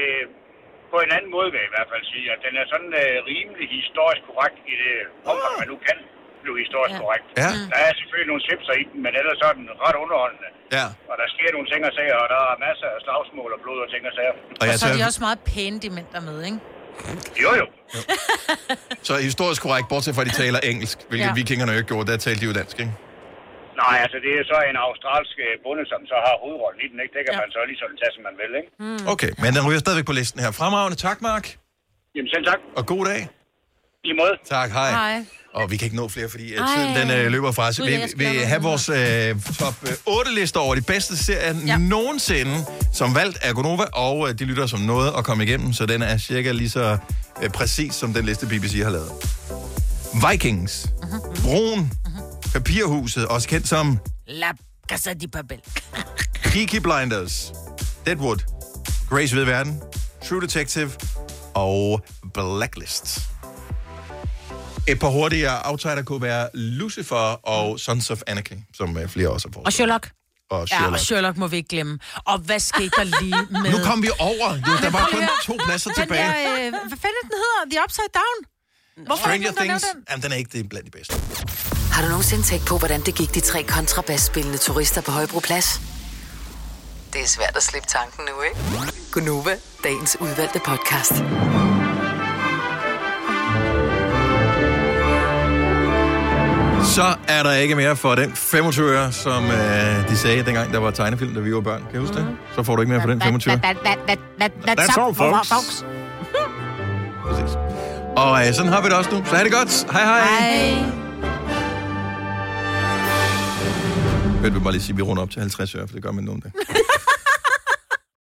S20: på en anden måde vil jeg i hvert fald sige, at den er sådan uh, rimelig historisk korrekt i det omfang, man nu kan blive historisk ja. korrekt.
S1: Ja.
S20: Der er selvfølgelig nogle svipser i den, men ellers er den ret underholdende.
S1: Ja.
S20: Og der sker nogle ting og sager, og der er masser af slagsmål og blod og ting og sager.
S1: Og
S3: Og så er de også meget pæne, de mænd, der er med, ikke?
S20: Jo, jo.
S1: Så historisk korrekt, bortset fra, at de taler engelsk, hvilket
S3: Ja.
S1: vikingerne jo ikke gjorde. Der talte de jo dansk, ikke?
S20: Nej, altså det er så en australsk øh, bonde, som så har hovedrollen i den, ikke? Det kan ja. man så ligesom tage, som man vil, ikke?
S3: Mm.
S1: Okay, men den ryger stadigvæk på listen her. Fremragende. Tak, Mark.
S20: Jamen selv tak.
S1: Og god dag.
S20: I måde.
S1: Tak, hej.
S3: Hej.
S1: Og vi kan ikke nå flere, fordi øh,
S3: Ej.
S1: tiden den øh, løber fra os. Vi vil have vores øh, top øh, 8 lister over de bedste serier ja. nogensinde, som valgt af Gonova, og øh, de lytter som noget at komme igennem, så den er cirka lige så øh, præcis, som den liste BBC har lavet. Vikings.
S3: Mhm.
S1: Broen. Papirhuset, også kendt som
S3: La Casa de Papel. (laughs)
S1: Peaky Blinders. Deadwood. Grace ved verden. True Detective. Og Blacklist. Et par hurtige outsider kunne være Lucifer og Sons of Anarchy, som øh, flere også har fået.
S3: Og Sherlock.
S1: Og
S3: Ja,
S1: Sherlock.
S3: og Sherlock må vi ikke glemme. Og hvad skete der lige (laughs) med...
S1: Nu kom vi over. Jo, der var kun to pladser
S3: Den
S1: tilbage.
S3: Der, øh, hvad fanden den hedder? The Upside Down? Hvorfor er
S1: Stranger
S3: nogen,
S1: Things.
S3: den?
S1: Jamen, den er ikke det blandt de bedste.
S4: Har du nogensinde tænkt på, hvordan det gik de tre kontrabasspillende turister på Højbroplads? Det er svært at slippe tanken nu, ikke? Gunova, dagens udvalgte podcast.
S1: Så er der ikke mere for den 25 øre, som øh, de sagde dengang, der var tegnefilm, da vi var børn. Kan du huske det? Så får du ikke mere for den 25. That's all, folks. Og øh, sådan har vi det også nu. Så ha' det godt. Hej hej.
S3: Hej.
S1: Hørte vi bare lige sige, at vi runder op til 50 øre, for det gør man nogle dage. (laughs)